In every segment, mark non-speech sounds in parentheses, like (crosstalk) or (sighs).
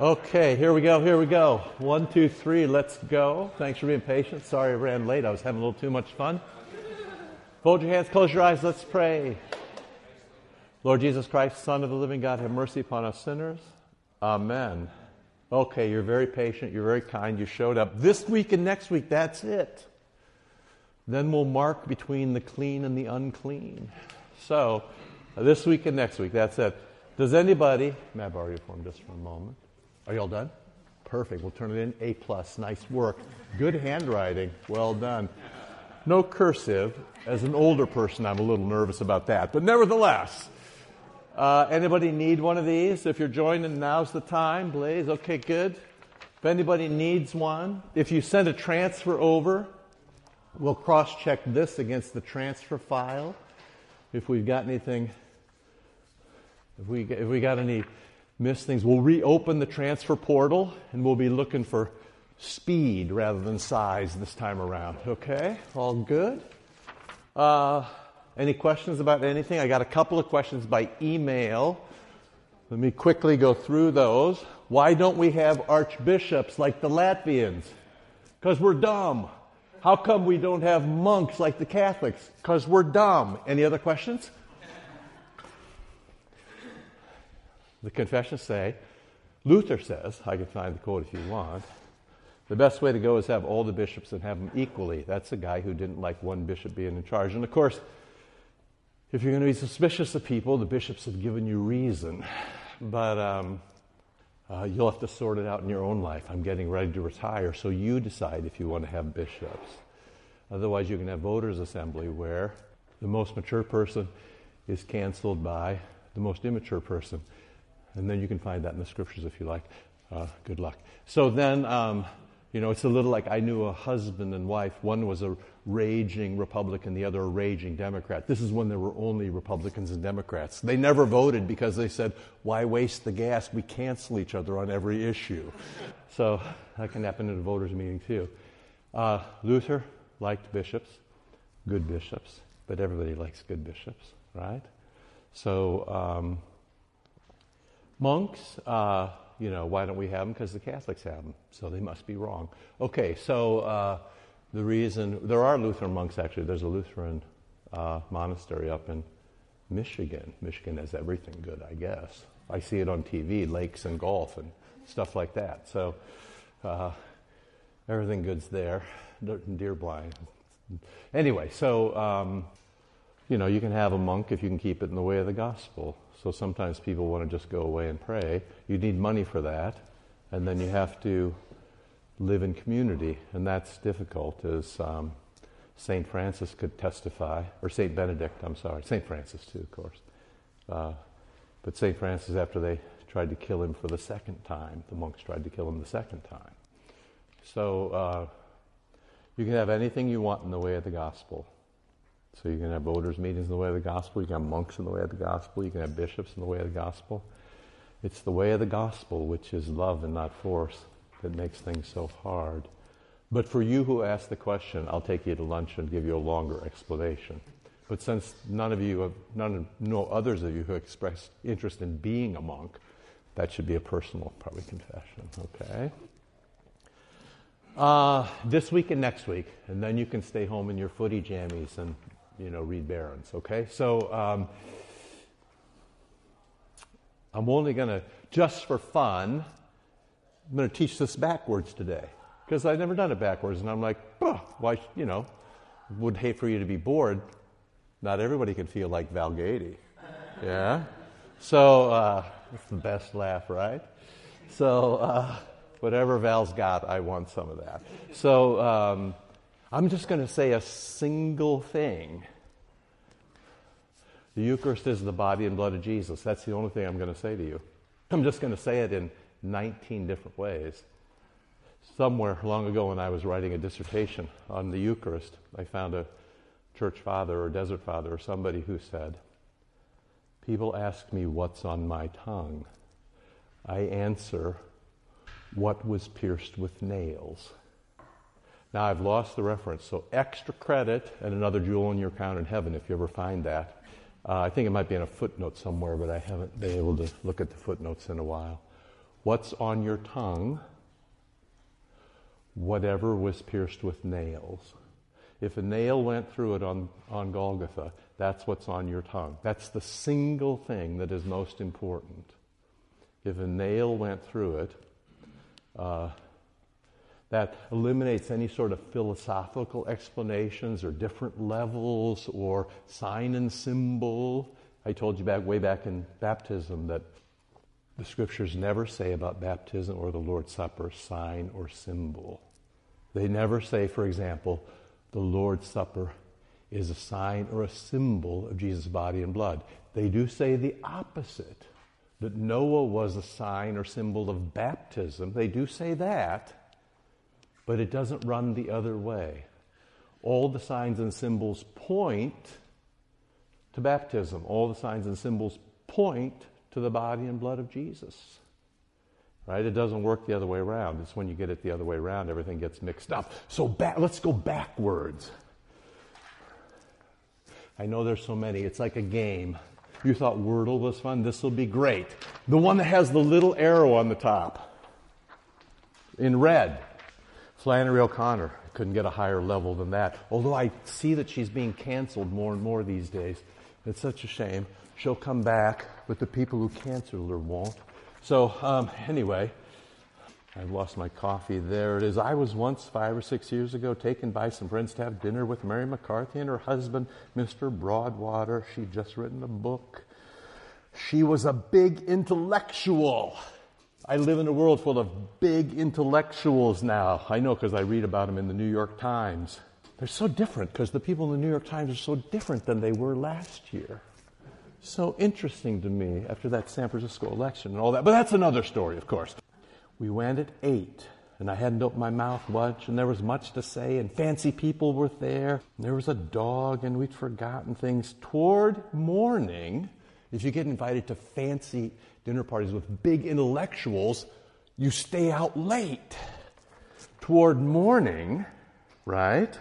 Okay, here we go, here we go. One, two, three, let's go. Thanks for being patient. Sorry I ran late. I was having a little too much fun. Fold your hands, close your eyes, let's pray. Lord Jesus Christ, Son of the living God, have mercy upon us sinners. Amen. Okay, you're very patient, you're very kind, you showed up. This week and next week, that's it. Then we'll mark between the clean and the unclean. So, this week and next week, that's it. Does anybody, may I borrow your form just for a moment? Are you all done? Perfect. We'll turn it in. A plus. Nice work. Good handwriting. Well done. No cursive. As an older person, I'm a little nervous about that. But nevertheless, uh, anybody need one of these? If you're joining, now's the time. Blaze. Okay, good. If anybody needs one, if you send a transfer over, we'll cross check this against the transfer file. If we've got anything, if we, if we got any miss things. We'll reopen the transfer portal and we'll be looking for speed rather than size this time around. Okay? All good? Uh, any questions about anything? I got a couple of questions by email. Let me quickly go through those. Why don't we have archbishops like the Latvians? Because we're dumb. How come we don't have monks like the Catholics? Because we're dumb. Any other questions? The confessions say, Luther says, I can find the quote if you want, the best way to go is have all the bishops and have them equally. That's a guy who didn't like one bishop being in charge. And of course, if you're going to be suspicious of people, the bishops have given you reason. But um, uh, you'll have to sort it out in your own life. I'm getting ready to retire, so you decide if you want to have bishops. Otherwise, you can have voters' assembly where the most mature person is canceled by the most immature person. And then you can find that in the scriptures if you like. Uh, good luck. So then, um, you know, it's a little like I knew a husband and wife. One was a raging Republican, the other a raging Democrat. This is when there were only Republicans and Democrats. They never voted because they said, why waste the gas? We cancel each other on every issue. (laughs) So that can happen at a voters' meeting too. Uh, Luther liked bishops, good bishops, but everybody likes good bishops, right? So, um, Monks, uh, you know, why don't we have them? Because the Catholics have them, so they must be wrong. Okay, so uh, the reason there are Lutheran monks actually. There's a Lutheran uh, monastery up in Michigan. Michigan has everything good, I guess. I see it on TV, lakes and golf and stuff like that. So uh, everything good's there. Deer blind. Anyway, so um, you know, you can have a monk if you can keep it in the way of the gospel. So sometimes people want to just go away and pray. You need money for that, and then you have to live in community, and that's difficult. As um, Saint Francis could testify, or Saint Benedict, I'm sorry, Saint Francis too, of course. Uh, but Saint Francis, after they tried to kill him for the second time, the monks tried to kill him the second time. So uh, you can have anything you want in the way of the gospel. So you can have voters' meetings in the way of the gospel, you can have monks in the way of the gospel, you can have bishops in the way of the gospel. It's the way of the gospel, which is love and not force, that makes things so hard. But for you who asked the question, I'll take you to lunch and give you a longer explanation. But since none of you have, none no others of you who expressed interest in being a monk, that should be a personal, probably, confession. Okay? Uh, this week and next week, and then you can stay home in your footy jammies and you know, read Barron's, okay? So um, I'm only going to, just for fun, I'm going to teach this backwards today because I've never done it backwards. And I'm like, why, you know, would hate for you to be bored. Not everybody can feel like Val. Yeah? So uh, that's the best laugh, right? So uh, whatever Val's got, I want some of that. So um, I'm just going to say a single thing. The Eucharist is the body and blood of Jesus. That's the only thing I'm going to say to you. I'm just going to say it in 19 different ways. Somewhere long ago, when I was writing a dissertation on the Eucharist, I found a church father or desert father or somebody who said, People ask me what's on my tongue. I answer, What was pierced with nails? Now I've lost the reference, so extra credit and another jewel in your crown in heaven if you ever find that. Uh, I think it might be in a footnote somewhere, but I haven't been able to look at the footnotes in a while. What's on your tongue? Whatever was pierced with nails. If a nail went through it on, on Golgotha, that's what's on your tongue. That's the single thing that is most important. If a nail went through it, uh, that eliminates any sort of philosophical explanations or different levels or sign and symbol. I told you back way back in baptism that the scriptures never say about baptism or the Lord's Supper sign or symbol. They never say, for example, the Lord's Supper is a sign or a symbol of Jesus' body and blood. They do say the opposite, that Noah was a sign or symbol of baptism. They do say that, but it doesn't run the other way. All the signs and symbols point to baptism, all the signs and symbols point to the body and blood of Jesus. Right? It doesn't work the other way around. It's when you get it the other way around, everything gets mixed up. So back, let's go backwards. I know there's so many. It's like a game. You thought Wordle was fun? This will be great. The one that has the little arrow on the top in red. Flannery O'Connor couldn't get a higher level than that. Although I see that she's being canceled more and more these days. It's such a shame. She'll come back, but the people who canceled her won't. So, um, anyway, I've lost my coffee. There it is. I was once, five or six years ago, taken by some friends to have dinner with Mary McCarthy and her husband, Mr. Broadwater. She'd just written a book. She was a big intellectual. I live in a world full of big intellectuals now. I know because I read about them in the New York Times. They're so different because the people in the New York Times are so different than they were last year. So interesting to me after that San Francisco election and all that. But that's another story, of course. We went at eight, and I hadn't opened my mouth much, and there was much to say, and fancy people were there. there was a dog, and we'd forgotten things. Toward morning, if you get invited to fancy dinner parties with big intellectuals, you stay out late. Toward morning, right?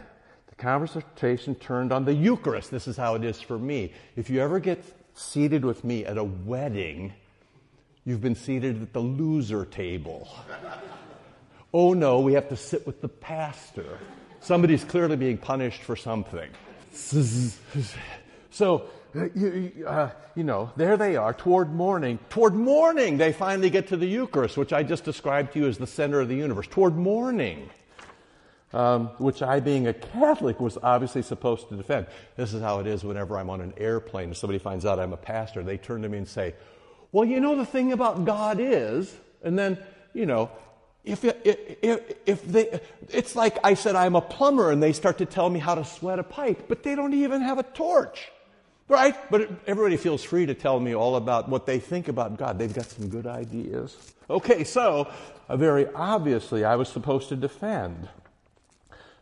The conversation turned on the Eucharist. This is how it is for me. If you ever get seated with me at a wedding, You've been seated at the loser table. oh no, we have to sit with the pastor. Somebody's clearly being punished for something. (laughs) So, you, uh, you, know, there they are toward morning. Toward morning, they finally get to the Eucharist, which I just described to you as the center of the universe. Toward morning, um, which I, being a Catholic, was obviously supposed to defend. This is how it is whenever I'm on an airplane and somebody finds out I'm a pastor. They turn to me and say, well, you know, the thing about God is, and then, you know, if, if, if they, it's like I said, I'm a plumber and they start to tell me how to sweat a pipe, but they don't even have a torch. Right? But everybody feels free to tell me all about what they think about God. They've got some good ideas. Okay, so uh, very obviously I was supposed to defend.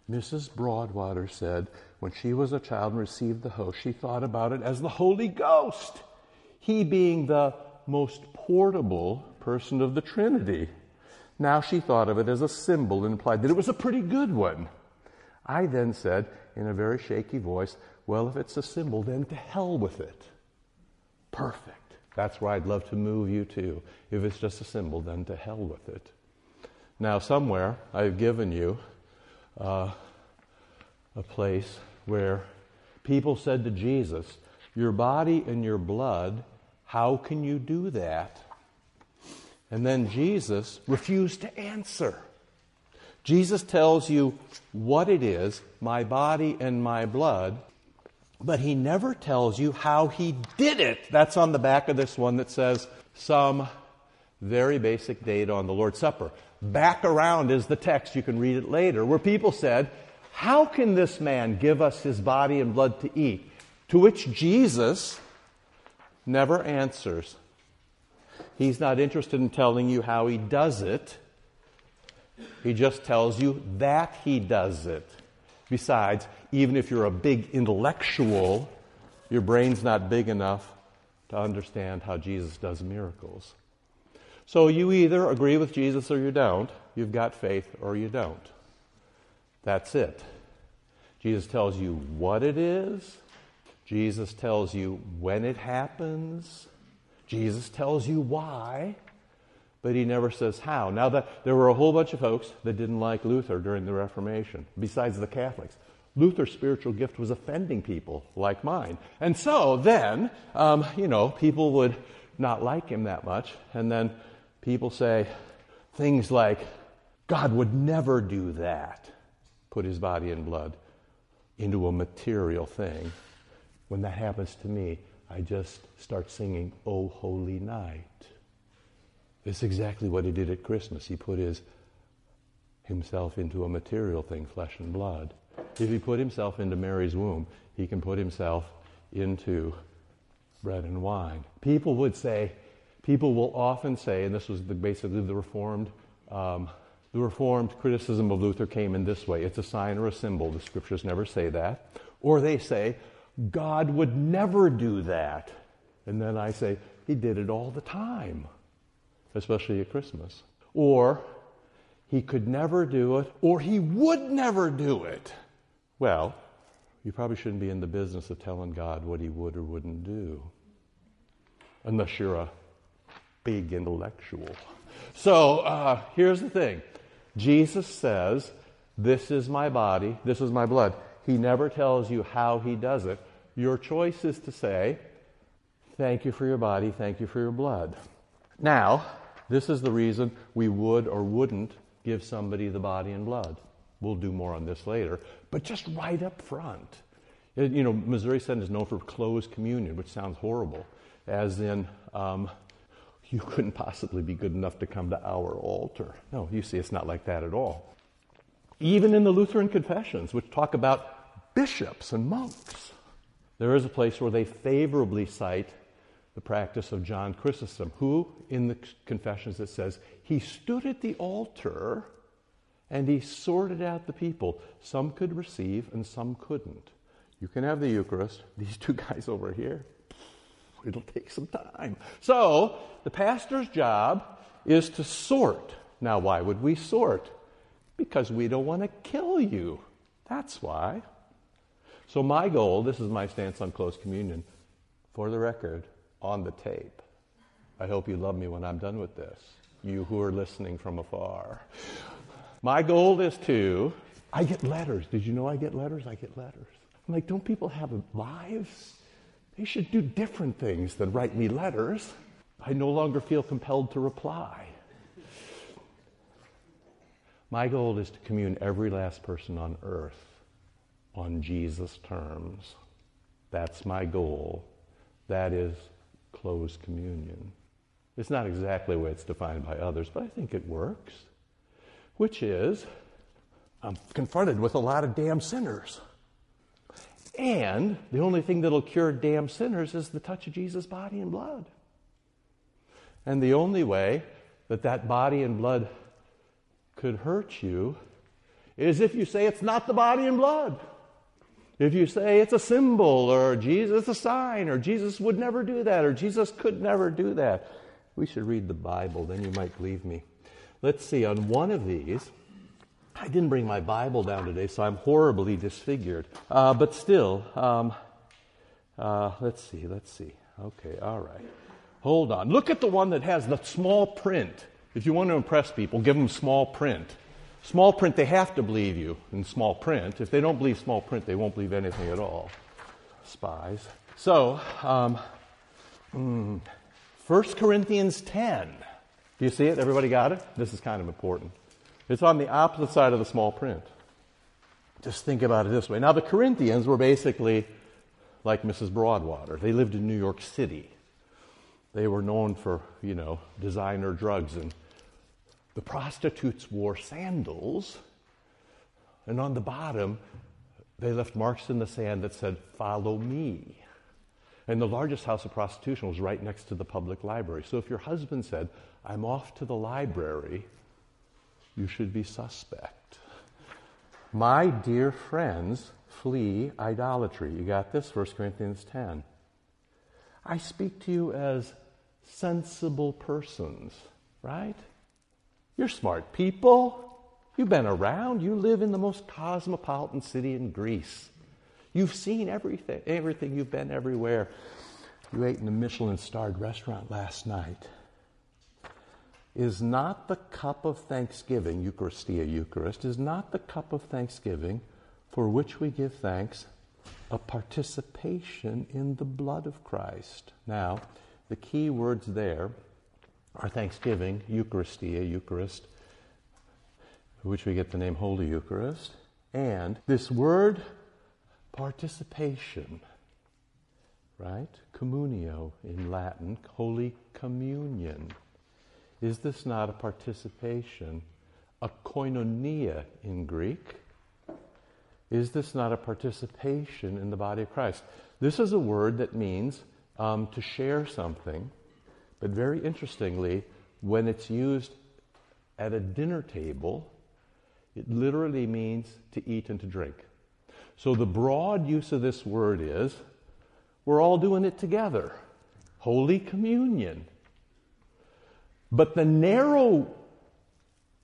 Mrs. Broadwater said when she was a child and received the host, she thought about it as the Holy Ghost. He being the most portable person of the Trinity. Now she thought of it as a symbol and implied that it was a pretty good one. I then said, in a very shaky voice, Well, if it's a symbol, then to hell with it. Perfect. That's where I'd love to move you to. If it's just a symbol, then to hell with it. Now, somewhere I've given you uh, a place where people said to Jesus, Your body and your blood how can you do that? And then Jesus refused to answer. Jesus tells you what it is, my body and my blood, but he never tells you how he did it. That's on the back of this one that says some very basic data on the Lord's Supper. Back around is the text, you can read it later, where people said, How can this man give us his body and blood to eat? To which Jesus never answers. He's not interested in telling you how he does it. He just tells you that he does it. Besides, even if you're a big intellectual, your brain's not big enough to understand how Jesus does miracles. So you either agree with Jesus or you don't. You've got faith or you don't. That's it. Jesus tells you what it is, Jesus tells you when it happens. Jesus tells you why. But he never says how. Now, that, there were a whole bunch of folks that didn't like Luther during the Reformation, besides the Catholics. Luther's spiritual gift was offending people like mine. And so then, um, you know, people would not like him that much. And then people say things like, God would never do that, put his body and blood into a material thing. When that happens to me, I just start singing, Oh Holy Night. It's exactly what he did at Christmas. He put his himself into a material thing, flesh and blood. If he put himself into Mary's womb, he can put himself into bread and wine. People would say, people will often say, and this was the, basically the Reformed, um, the Reformed criticism of Luther came in this way: it's a sign or a symbol. The scriptures never say that, or they say God would never do that, and then I say He did it all the time, especially at Christmas, or He could never do it, or He would never do it. Well, you probably shouldn't be in the business of telling God what he would or wouldn't do, unless you're a big intellectual. So uh, here's the thing Jesus says, This is my body, this is my blood. He never tells you how he does it. Your choice is to say, Thank you for your body, thank you for your blood. Now, this is the reason we would or wouldn't give somebody the body and blood. We'll do more on this later, but just right up front. You know, Missouri Synod is known for closed communion, which sounds horrible, as in, um, you couldn't possibly be good enough to come to our altar. No, you see, it's not like that at all. Even in the Lutheran confessions, which talk about bishops and monks, there is a place where they favorably cite the practice of John Chrysostom, who, in the confessions, it says, he stood at the altar and he sorted out the people. Some could receive and some couldn't. You can have the Eucharist. (laughs) These two guys over here, it'll take some time. So, the pastor's job is to sort. Now, why would we sort? Because we don't want to kill you. That's why. So, my goal this is my stance on close communion. For the record, on the tape. I hope you love me when I'm done with this, you who are listening from afar. My goal is to, I get letters. Did you know I get letters? I get letters. I'm like, don't people have lives? They should do different things than write me letters. I no longer feel compelled to reply. My goal is to commune every last person on earth on Jesus' terms. That's my goal. That is closed communion. It's not exactly the way it's defined by others, but I think it works which is I'm confronted with a lot of damn sinners. And the only thing that'll cure damn sinners is the touch of Jesus' body and blood. And the only way that that body and blood could hurt you is if you say it's not the body and blood. If you say it's a symbol or Jesus a sign or Jesus would never do that or Jesus could never do that. We should read the Bible, then you might believe me. Let's see, on one of these, I didn't bring my Bible down today, so I'm horribly disfigured. Uh, but still, um, uh, let's see, let's see. Okay, all right. Hold on. Look at the one that has the small print. If you want to impress people, give them small print. Small print, they have to believe you in small print. If they don't believe small print, they won't believe anything at all. Spies. So, um, mm, 1 Corinthians 10. Do you see it? Everybody got it? This is kind of important. It's on the opposite side of the small print. Just think about it this way. Now, the Corinthians were basically like Mrs. Broadwater. They lived in New York City. They were known for, you know, designer drugs. And the prostitutes wore sandals. And on the bottom, they left marks in the sand that said, Follow me. And the largest house of prostitution was right next to the public library. So if your husband said, I'm off to the library, you should be suspect. My dear friends, flee idolatry. You got this? 1 Corinthians 10. I speak to you as sensible persons, right? You're smart people. You've been around. You live in the most cosmopolitan city in Greece. You've seen everything, everything. You've been everywhere. You ate in a Michelin starred restaurant last night. is not the cup of thanksgiving, Eucharistia, Eucharist, is not the cup of thanksgiving for which we give thanks a participation in the blood of Christ. Now, the key words there are thanksgiving, Eucharistia, Eucharist, which we get the name Holy Eucharist, and this word participation, right? Communio in Latin, Holy Communion. Is this not a participation, a koinonia in Greek? Is this not a participation in the body of Christ? This is a word that means um, to share something, but very interestingly, when it's used at a dinner table, it literally means to eat and to drink. So the broad use of this word is we're all doing it together. Holy Communion. But the narrow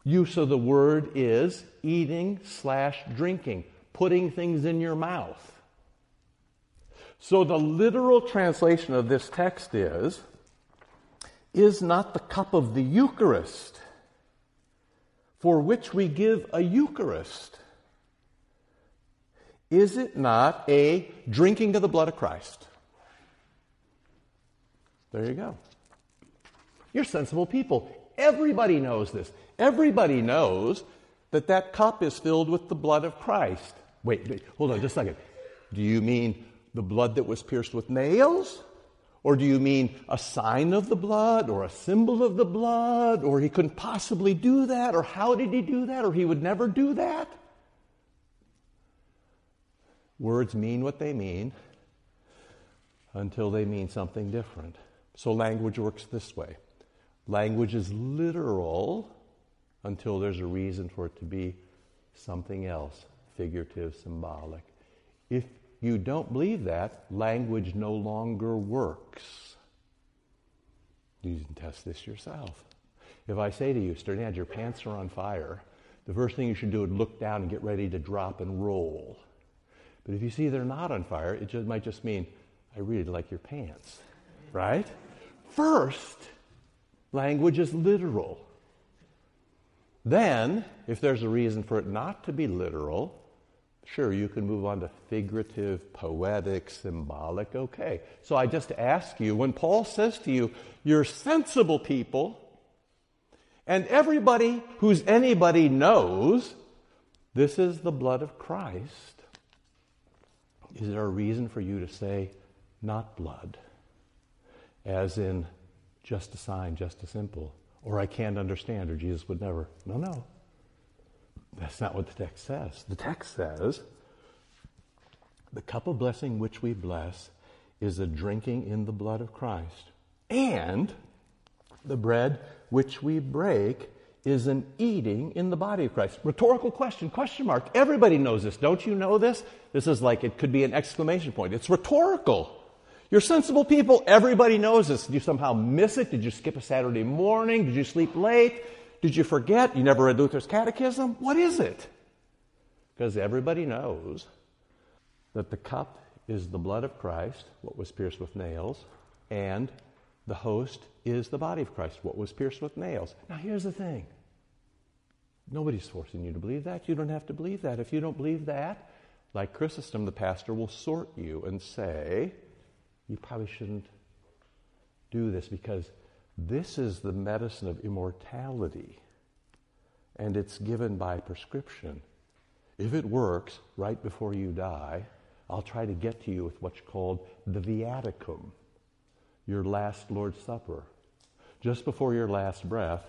use of the word is eating slash drinking, putting things in your mouth. So the literal translation of this text is is not the cup of the Eucharist for which we give a Eucharist. Is it not a drinking of the blood of Christ? There you go. You're sensible people. Everybody knows this. Everybody knows that that cup is filled with the blood of Christ. Wait, wait, hold on just a second. Do you mean the blood that was pierced with nails? Or do you mean a sign of the blood or a symbol of the blood? Or he couldn't possibly do that? Or how did he do that? Or he would never do that? Words mean what they mean until they mean something different. So language works this way language is literal until there's a reason for it to be something else, figurative, symbolic. If you don't believe that, language no longer works. You can test this yourself. If I say to you, Sternad, your pants are on fire, the first thing you should do is look down and get ready to drop and roll. But if you see they're not on fire, it just, might just mean, I really like your pants, right? First, language is literal. Then, if there's a reason for it not to be literal, Sure, you can move on to figurative, poetic, symbolic. Okay. So I just ask you when Paul says to you, you're sensible people, and everybody who's anybody knows this is the blood of Christ, is there a reason for you to say, not blood? As in, just a sign, just a simple, or I can't understand, or Jesus would never. No, no. That's not what the text says. The text says, the cup of blessing which we bless is a drinking in the blood of Christ. And the bread which we break is an eating in the body of Christ. Rhetorical question, question mark. Everybody knows this. Don't you know this? This is like it could be an exclamation point. It's rhetorical. You're sensible people. Everybody knows this. Did you somehow miss it? Did you skip a Saturday morning? Did you sleep late? Did you forget? You never read Luther's Catechism? What is it? Because everybody knows that the cup is the blood of Christ, what was pierced with nails, and the host is the body of Christ, what was pierced with nails. Now, here's the thing nobody's forcing you to believe that. You don't have to believe that. If you don't believe that, like Chrysostom, the pastor will sort you and say, you probably shouldn't do this because this is the medicine of immortality, and it's given by prescription. If it works right before you die, I'll try to get to you with what's called the viaticum, your last Lord's Supper. Just before your last breath,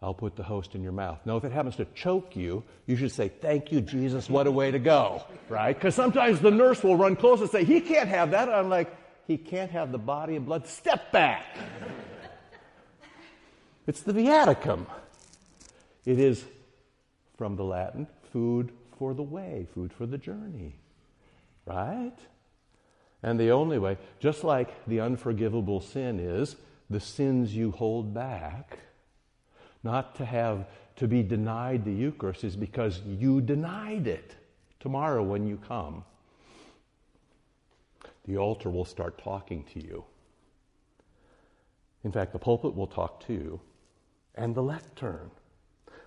I'll put the host in your mouth. Now, if it happens to choke you, you should say, Thank you, Jesus, what a way to go, right? Because sometimes the nurse will run close and say, He can't have that. I'm like, He can't have the body and blood. Step back. It's the viaticum. It is from the Latin, food for the way, food for the journey. Right? And the only way, just like the unforgivable sin is the sins you hold back, not to have to be denied the Eucharist is because you denied it. Tomorrow, when you come, the altar will start talking to you. In fact, the pulpit will talk too. And the lectern.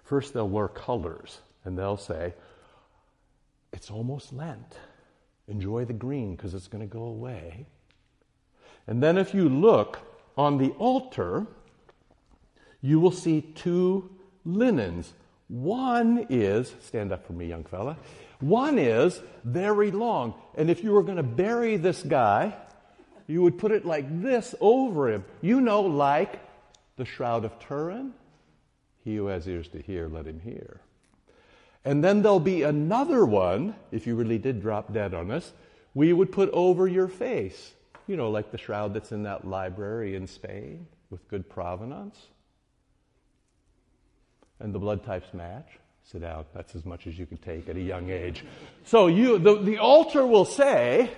First, they'll wear colors and they'll say, It's almost Lent. Enjoy the green because it's going to go away. And then, if you look on the altar, you will see two linens. One is, stand up for me, young fella. One is very long. And if you were going to bury this guy, you would put it like this over him. You know, like the Shroud of Turin. He who has ears to hear, let him hear. And then there'll be another one, if you really did drop dead on us, we would put over your face. You know, like the shroud that's in that library in Spain with good provenance. And the blood types match. Sit down. That's as much as you can take at a young age. So you, the, the altar will say,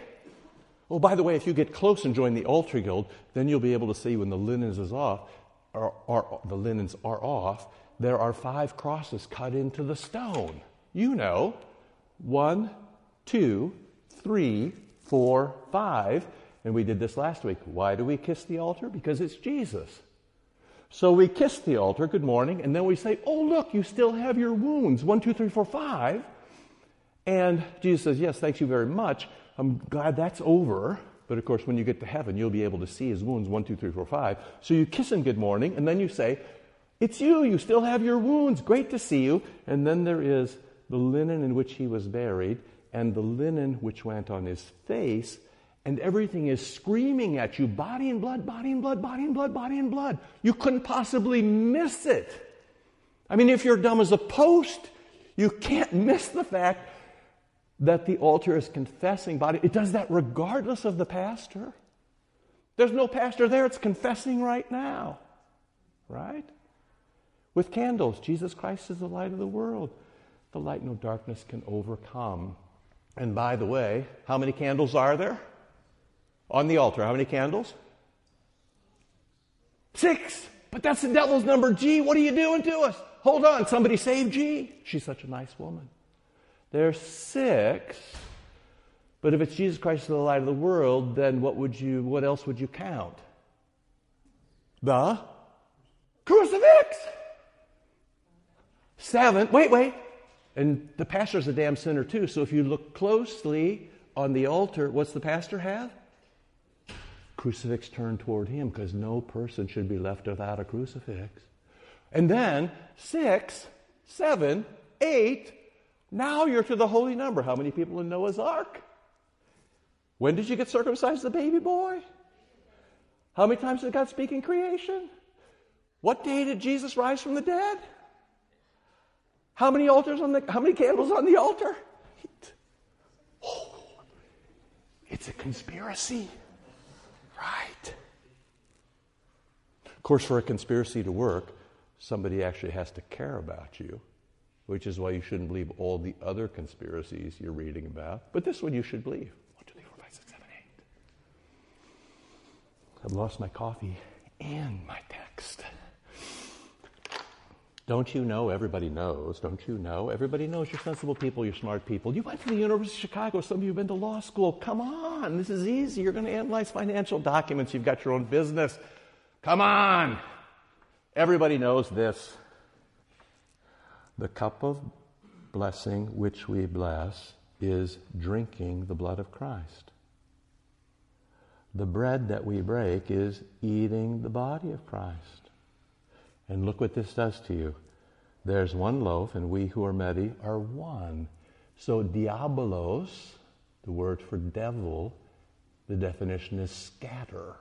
oh, by the way, if you get close and join the altar guild, then you'll be able to see when the linens is off, or, or the linens are off, there are five crosses cut into the stone. You know, one, two, three, four, five. And we did this last week. Why do we kiss the altar? Because it's Jesus. So we kiss the altar, good morning, and then we say, Oh, look, you still have your wounds. One, two, three, four, five. And Jesus says, Yes, thank you very much. I'm glad that's over. But of course, when you get to heaven, you'll be able to see his wounds one, two, three, four, five. So you kiss him good morning, and then you say, It's you. You still have your wounds. Great to see you. And then there is the linen in which he was buried, and the linen which went on his face, and everything is screaming at you body and blood, body and blood, body and blood, body and blood. You couldn't possibly miss it. I mean, if you're dumb as a post, you can't miss the fact that the altar is confessing body. It does that regardless of the pastor. There's no pastor there, it's confessing right now. Right? With candles, Jesus Christ is the light of the world. The light no darkness can overcome. And by the way, how many candles are there? On the altar, how many candles? Six. But that's the devil's number. G, what are you doing to us? Hold on, somebody save G. She's such a nice woman. There's six. But if it's Jesus Christ, the light of the world, then what would you what else would you count? The crucifix. Seven. Wait, wait. And the pastor's a damn sinner too. So if you look closely on the altar, what's the pastor have? crucifix turned toward him because no person should be left without a crucifix. And then six, seven, eight, now you're to the holy number. How many people in Noah's ark? When did you get circumcised, the baby boy? How many times did God speak in creation? What day did Jesus rise from the dead? How many altars on the how many candles on the altar? Oh, it's a conspiracy. Right. Of course, for a conspiracy to work, somebody actually has to care about you, which is why you shouldn't believe all the other conspiracies you're reading about. But this one you should believe. One, two, three, four, five, six, seven, eight. I've lost my coffee and my text. Don't you know? Everybody knows. Don't you know? Everybody knows you're sensible people, you're smart people. You went to the University of Chicago. Some of you have been to law school. Come on. This is easy. You're going to analyze financial documents. You've got your own business. Come on. Everybody knows this. The cup of blessing which we bless is drinking the blood of Christ. The bread that we break is eating the body of Christ. And look what this does to you. There's one loaf, and we who are many are one. So, diabolos, the word for devil, the definition is scatter.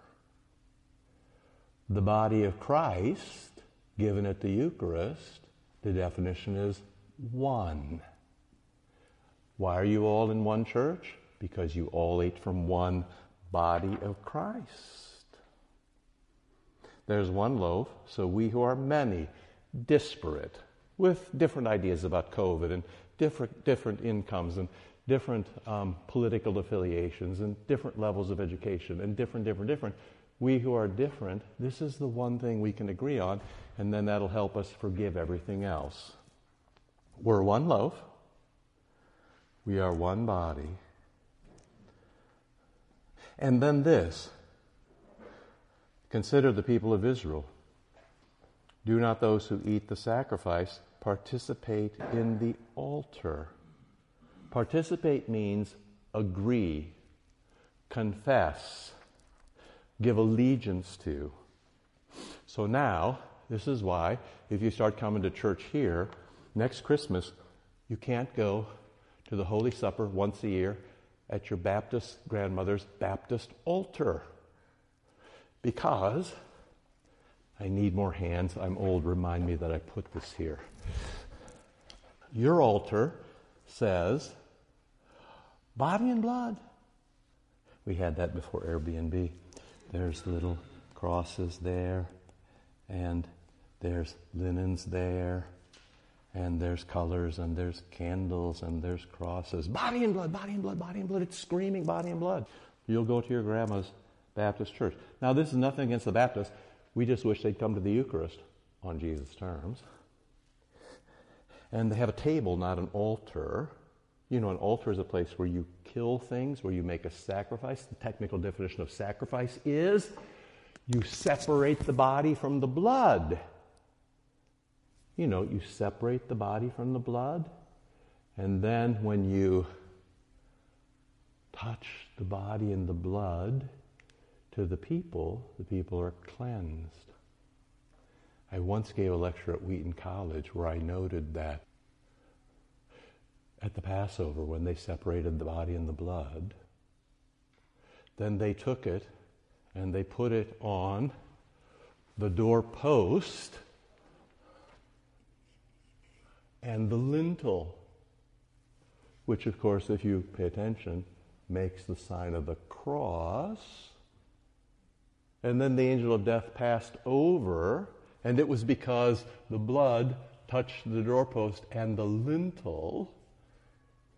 The body of Christ, given at the Eucharist, the definition is one. Why are you all in one church? Because you all ate from one body of Christ. There's one loaf, so we who are many, disparate, with different ideas about COVID and different, different incomes and different um, political affiliations and different levels of education and different, different, different. We who are different, this is the one thing we can agree on, and then that'll help us forgive everything else. We're one loaf, we are one body. And then this Consider the people of Israel. Do not those who eat the sacrifice participate in the altar? Participate means agree, confess, give allegiance to. So now, this is why, if you start coming to church here, next Christmas, you can't go to the Holy Supper once a year at your Baptist grandmother's Baptist altar. Because I need more hands. I'm old. Remind me that I put this here. Your altar says body and blood. We had that before Airbnb. There's little crosses there, and there's linens there, and there's colors, and there's candles, and there's crosses. Body and blood, body and blood, body and blood. It's screaming body and blood. You'll go to your grandma's Baptist church. Now, this is nothing against the Baptists. We just wish they'd come to the Eucharist on Jesus' terms. And they have a table, not an altar. You know, an altar is a place where you kill things, where you make a sacrifice. The technical definition of sacrifice is you separate the body from the blood. You know, you separate the body from the blood, and then when you touch the body and the blood to the people, the people are cleansed. I once gave a lecture at Wheaton College where I noted that at the Passover, when they separated the body and the blood, then they took it and they put it on the doorpost and the lintel, which, of course, if you pay attention, makes the sign of the cross. And then the angel of death passed over, and it was because the blood touched the doorpost and the lintel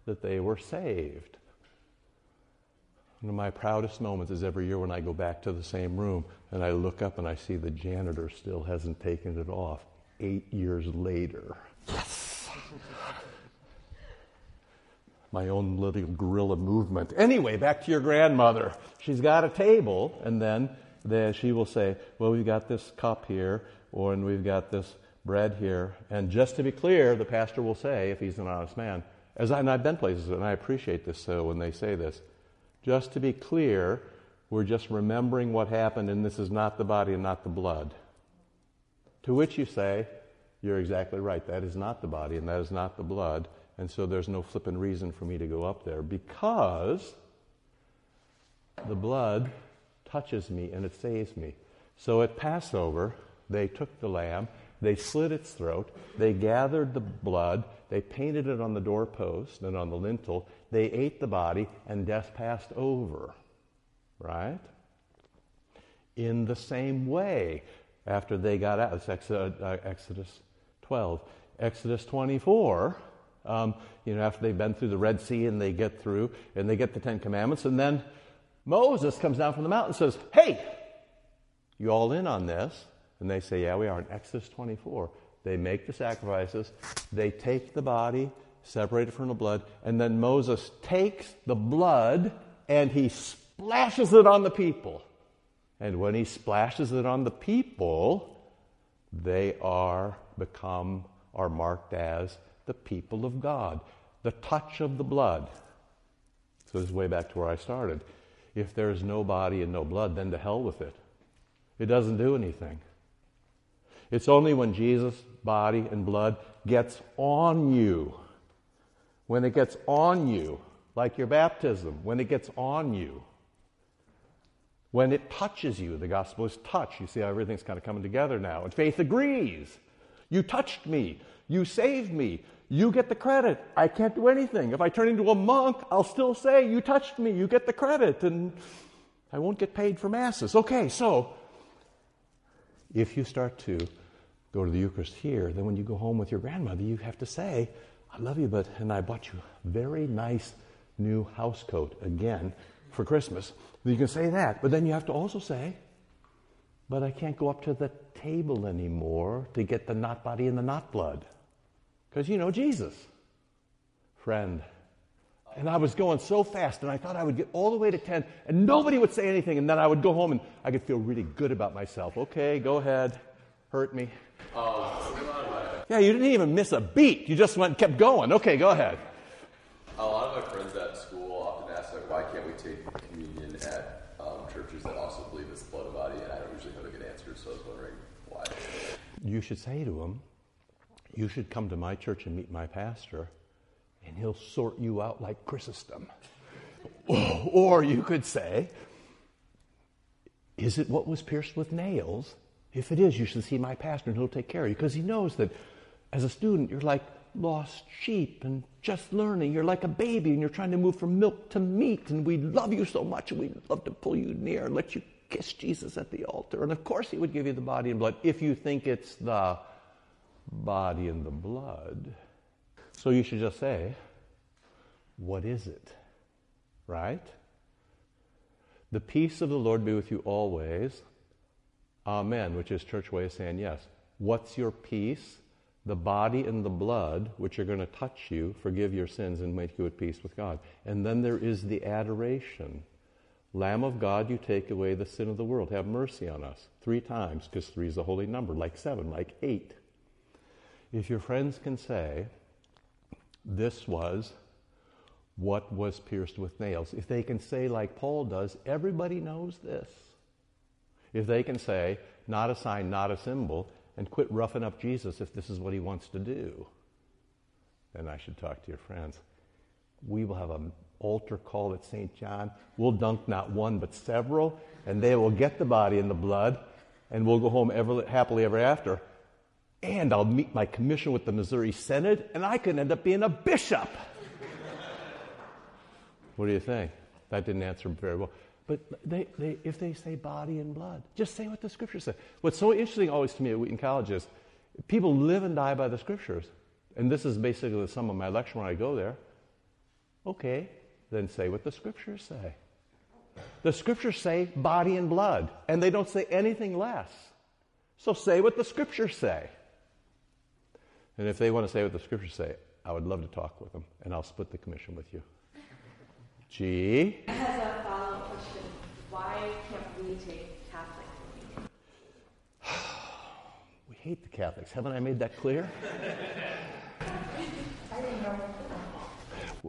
that they were saved. One of my proudest moments is every year when I go back to the same room and I look up and I see the janitor still hasn't taken it off eight years later. Yes! my own little guerrilla movement. Anyway, back to your grandmother. She's got a table, and then, then she will say, Well, we've got this cup here, or and we've got this bread here. And just to be clear, the pastor will say, if he's an honest man, as I, and I've been places, and I appreciate this so when they say this. Just to be clear, we're just remembering what happened, and this is not the body and not the blood. To which you say, You're exactly right. That is not the body and that is not the blood. And so there's no flippin' reason for me to go up there because the blood touches me and it saves me. So at Passover, they took the lamb, they slit its throat, they gathered the blood, they painted it on the doorpost and on the lintel. They ate the body, and death passed over. Right? In the same way, after they got out, it's uh, Exodus 12. Exodus 24, um, you know, after they've been through the Red Sea and they get through and they get the Ten Commandments, and then Moses comes down from the mountain and says, Hey, you all in on this? And they say, Yeah, we are in Exodus 24. They make the sacrifices, they take the body, separate it from the blood, and then Moses takes the blood and he splashes it on the people. And when he splashes it on the people, they are become are marked as the people of God. The touch of the blood. So this is way back to where I started. If there's no body and no blood, then to hell with it. It doesn't do anything. It's only when Jesus' body and blood gets on you, when it gets on you, like your baptism, when it gets on you, when it touches you, the gospel is touch. You see how everything's kind of coming together now. And faith agrees. You touched me. You saved me. You get the credit. I can't do anything. If I turn into a monk, I'll still say, You touched me. You get the credit. And I won't get paid for masses. Okay, so if you start to go to the Eucharist here, then when you go home with your grandmother, you have to say, I love you, but, and I bought you a very nice new house coat again for Christmas. You can say that, but then you have to also say, but I can't go up to the table anymore to get the not body and the not blood. Because you know Jesus, friend. And I was going so fast, and I thought I would get all the way to 10, and nobody would say anything, and then I would go home and I could feel really good about myself. Okay, go ahead, hurt me. Yeah, you didn't even miss a beat. You just went kept going. Okay, go ahead. A lot of my friends at school often ask, like, why can't we take communion at um, churches that also believe it's the blood of body? And I don't usually have a good answer, so I was wondering why. You should say to them, you should come to my church and meet my pastor, and he'll sort you out like Chrysostom. (laughs) or you could say, is it what was pierced with nails? If it is, you should see my pastor and he'll take care of you. Because he knows that as a student, you're like lost sheep and just learning. You're like a baby and you're trying to move from milk to meat. And we love you so much and we'd love to pull you near and let you kiss Jesus at the altar. And of course, he would give you the body and blood if you think it's the body and the blood. So you should just say, What is it? Right? The peace of the Lord be with you always. Amen, which is church way of saying yes. What's your peace? The body and the blood, which are going to touch you, forgive your sins, and make you at peace with God. And then there is the adoration. Lamb of God, you take away the sin of the world. Have mercy on us. Three times, because three is a holy number, like seven, like eight. If your friends can say, this was what was pierced with nails, if they can say, like Paul does, everybody knows this. If they can say, not a sign, not a symbol, and quit roughing up Jesus if this is what he wants to do, then I should talk to your friends. We will have an altar call at St. John. We'll dunk not one, but several, and they will get the body and the blood, and we'll go home ever, happily ever after. And I'll meet my commission with the Missouri Synod, and I could end up being a bishop. what do you think? That didn't answer very well. But they, they, if they say body and blood, just say what the scriptures say. What's so interesting always to me at Wheaton College is people live and die by the scriptures. And this is basically the sum of my lecture when I go there. Okay, then say what the scriptures say. The scriptures say body and blood, and they don't say anything less. So say what the scriptures say. And if they want to say what the scriptures say, I would love to talk with them, and I'll split the commission with you. G. As a follow-up question, why can't we take Catholic? (sighs) we hate the Catholics. Haven't I made that clear? (laughs)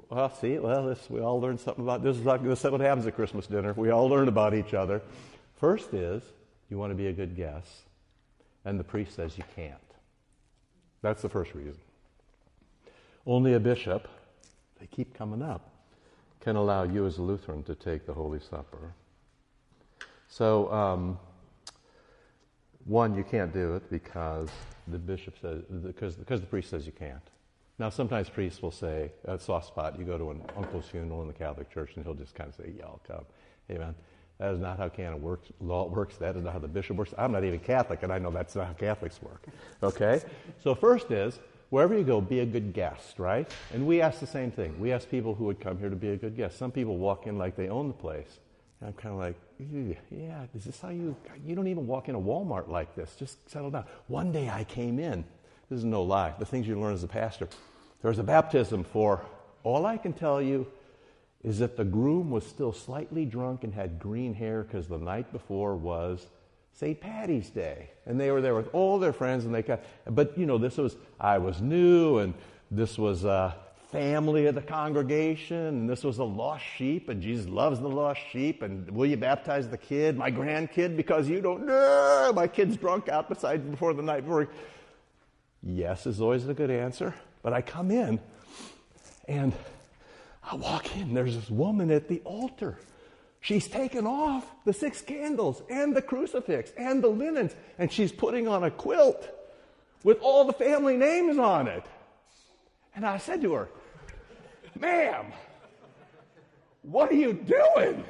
Well, see, well, this, we all learn something about this. Is like, this is what happens at Christmas dinner. We all learn about each other. First is you want to be a good guest, and the priest says you can't. That's the first reason. Only a bishop, they keep coming up, can allow you as a Lutheran to take the Holy Supper. So, um, one, you can't do it because the bishop says, because, because the priest says you can't. Now, sometimes priests will say, a soft spot, you go to an uncle's funeral in the Catholic Church, and he'll just kind of say, yeah, I'll come. Man, that is not how canon works, law works. That is not how the bishop works. I'm not even Catholic, and I know that's not how Catholics work. Okay? So, first is, wherever you go, be a good guest, right? And we ask the same thing. We ask people who would come here to be a good guest. Some people walk in like they own the place. And I'm kind of like, yeah, is this how you, you don't even walk in a Walmart like this. Just settle down. One day I came in. This is no lie. The things you learn as a pastor. There was a baptism for, all I can tell you is that the groom was still slightly drunk and had green hair because the night before was St. Patty's Day. And they were there with all their friends and they got, but you know, this was, I was new and this was family of the congregation and this was a lost sheep and Jesus loves the lost sheep and will you baptize the kid, my grandkid, because you don't know my kid's drunk out beside before the night before. Yes is always a good answer. But I come in and I walk in, there's this woman at the altar. She's taken off the six candles and the crucifix and the linens, and she's putting on a quilt with all the family names on it. And I said to her, Ma'am, what are you doing?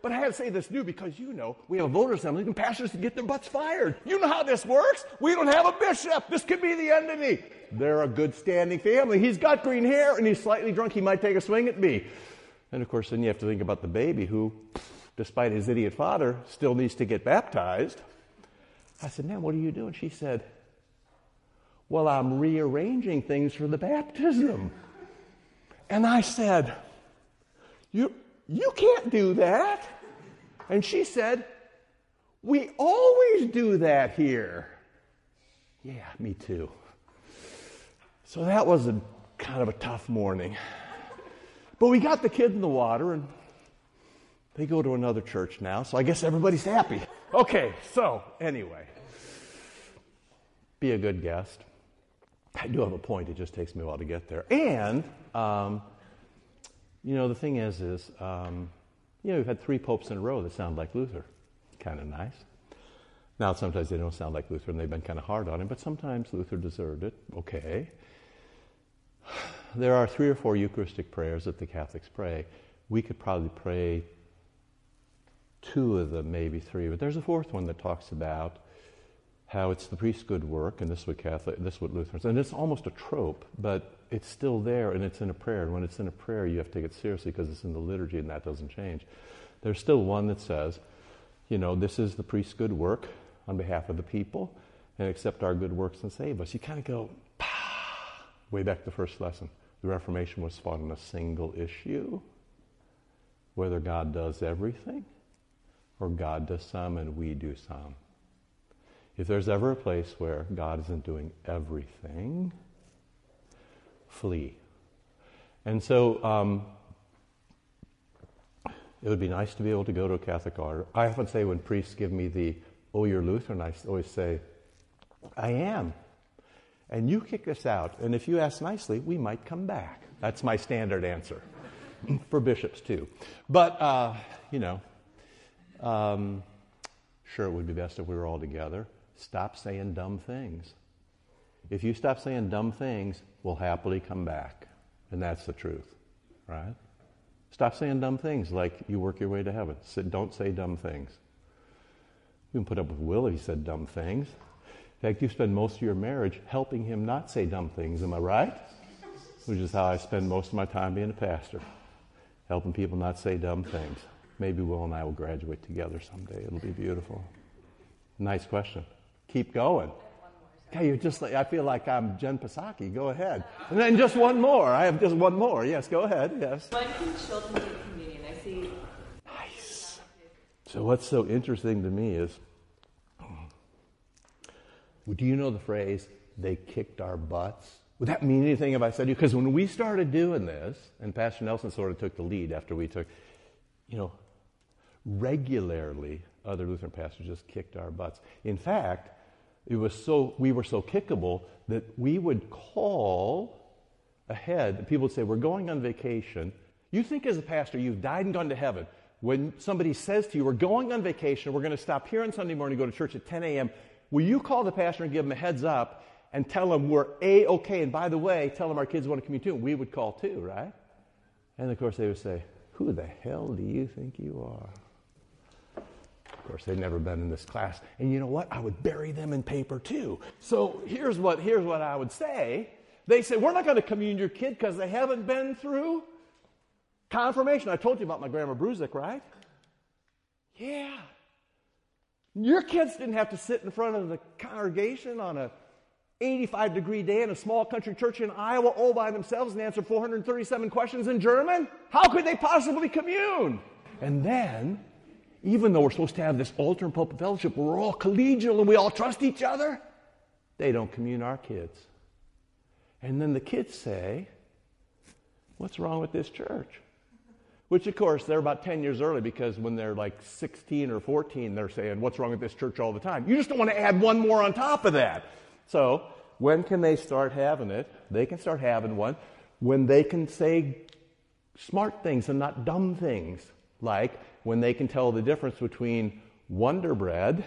But I had to say this new because you know we have a voter assembly and pastors can get their butts fired. You know how this works. We don't have a bishop. This could be the end of me. They're a good standing family. He's got green hair and he's slightly drunk. He might take a swing at me. And of course, then you have to think about the baby who, despite his idiot father, still needs to get baptized. I said, Man, what are you doing? She said, Well, I'm rearranging things for the baptism. And I said, You you can't do that. And she said, We always do that here. Yeah, me too. So that was a kind of a tough morning. But we got the kid in the water and they go to another church now, so I guess everybody's happy. Okay, so anyway, be a good guest. I do have a point, it just takes me a while to get there. And, um, you know, the thing is, is, um, you know, we've had three popes in a row that sound like Luther. Kind of nice. Now, sometimes they don't sound like Luther and they've been kind of hard on him, but sometimes Luther deserved it. Okay. There are three or four Eucharistic prayers that the Catholics pray. We could probably pray two of them, maybe three, but there's a fourth one that talks about how it's the priest's good work, and this is what Catholic, this is what Lutherans, and it's almost a trope, but it's still there, and it's in a prayer. And when it's in a prayer, you have to take it seriously because it's in the liturgy, and that doesn't change. There's still one that says, you know, this is the priest's good work on behalf of the people, and accept our good works and save us. You kind of go, way back to the first lesson. The Reformation was fought on a single issue whether God does everything or God does some and we do some. If there's ever a place where God isn't doing everything, flee. And so um, it would be nice to be able to go to a Catholic order. I often say when priests give me the, oh, you're Lutheran, I always say, I am. And you kick us out. And if you ask nicely, we might come back. That's my standard answer (laughs) for bishops, too. But, uh, you know, um, sure, it would be best if we were all together. Stop saying dumb things. If you stop saying dumb things, we'll happily come back. And that's the truth, right? Stop saying dumb things like you work your way to heaven. Don't say dumb things. We can put up with Will if he said dumb things. In fact, you spend most of your marriage helping him not say dumb things, am I right? Which is how I spend most of my time being a pastor, helping people not say dumb things. Maybe Will and I will graduate together someday. It'll be beautiful. Nice question. Keep going. Okay, you're just like, I feel like I'm Jen Psaki. Go ahead. And then just one more. I have just one more. Yes, go ahead. Yes. When can children take communion? I see. Nice. So, what's so interesting to me is do you know the phrase, they kicked our butts? Would that mean anything if I said to you? Because when we started doing this, and Pastor Nelson sort of took the lead after we took, you know, regularly other Lutheran pastors just kicked our butts. In fact, it was so we were so kickable that we would call ahead. People would say, "We're going on vacation." You think as a pastor you've died and gone to heaven. When somebody says to you, "We're going on vacation. We're going to stop here on Sunday morning, go to church at 10 a.m." Will you call the pastor and give him a heads up and tell him we're a okay? And by the way, tell him our kids want to commute too. We would call too, right? And of course they would say, "Who the hell do you think you are?" Of course, they'd never been in this class. And you know what? I would bury them in paper too. So here's what, here's what I would say. They say, We're not going to commune your kid because they haven't been through confirmation. I told you about my grandma Bruzik, right? Yeah. Your kids didn't have to sit in front of the congregation on a 85 degree day in a small country church in Iowa all by themselves and answer 437 questions in German. How could they possibly commune? And then even though we're supposed to have this altar and pulpit fellowship, we're all collegial and we all trust each other, they don't commune our kids. And then the kids say, What's wrong with this church? Which, of course, they're about 10 years early because when they're like 16 or 14, they're saying, What's wrong with this church all the time? You just don't want to add one more on top of that. So, when can they start having it? They can start having one when they can say smart things and not dumb things, like when they can tell the difference between Wonder Bread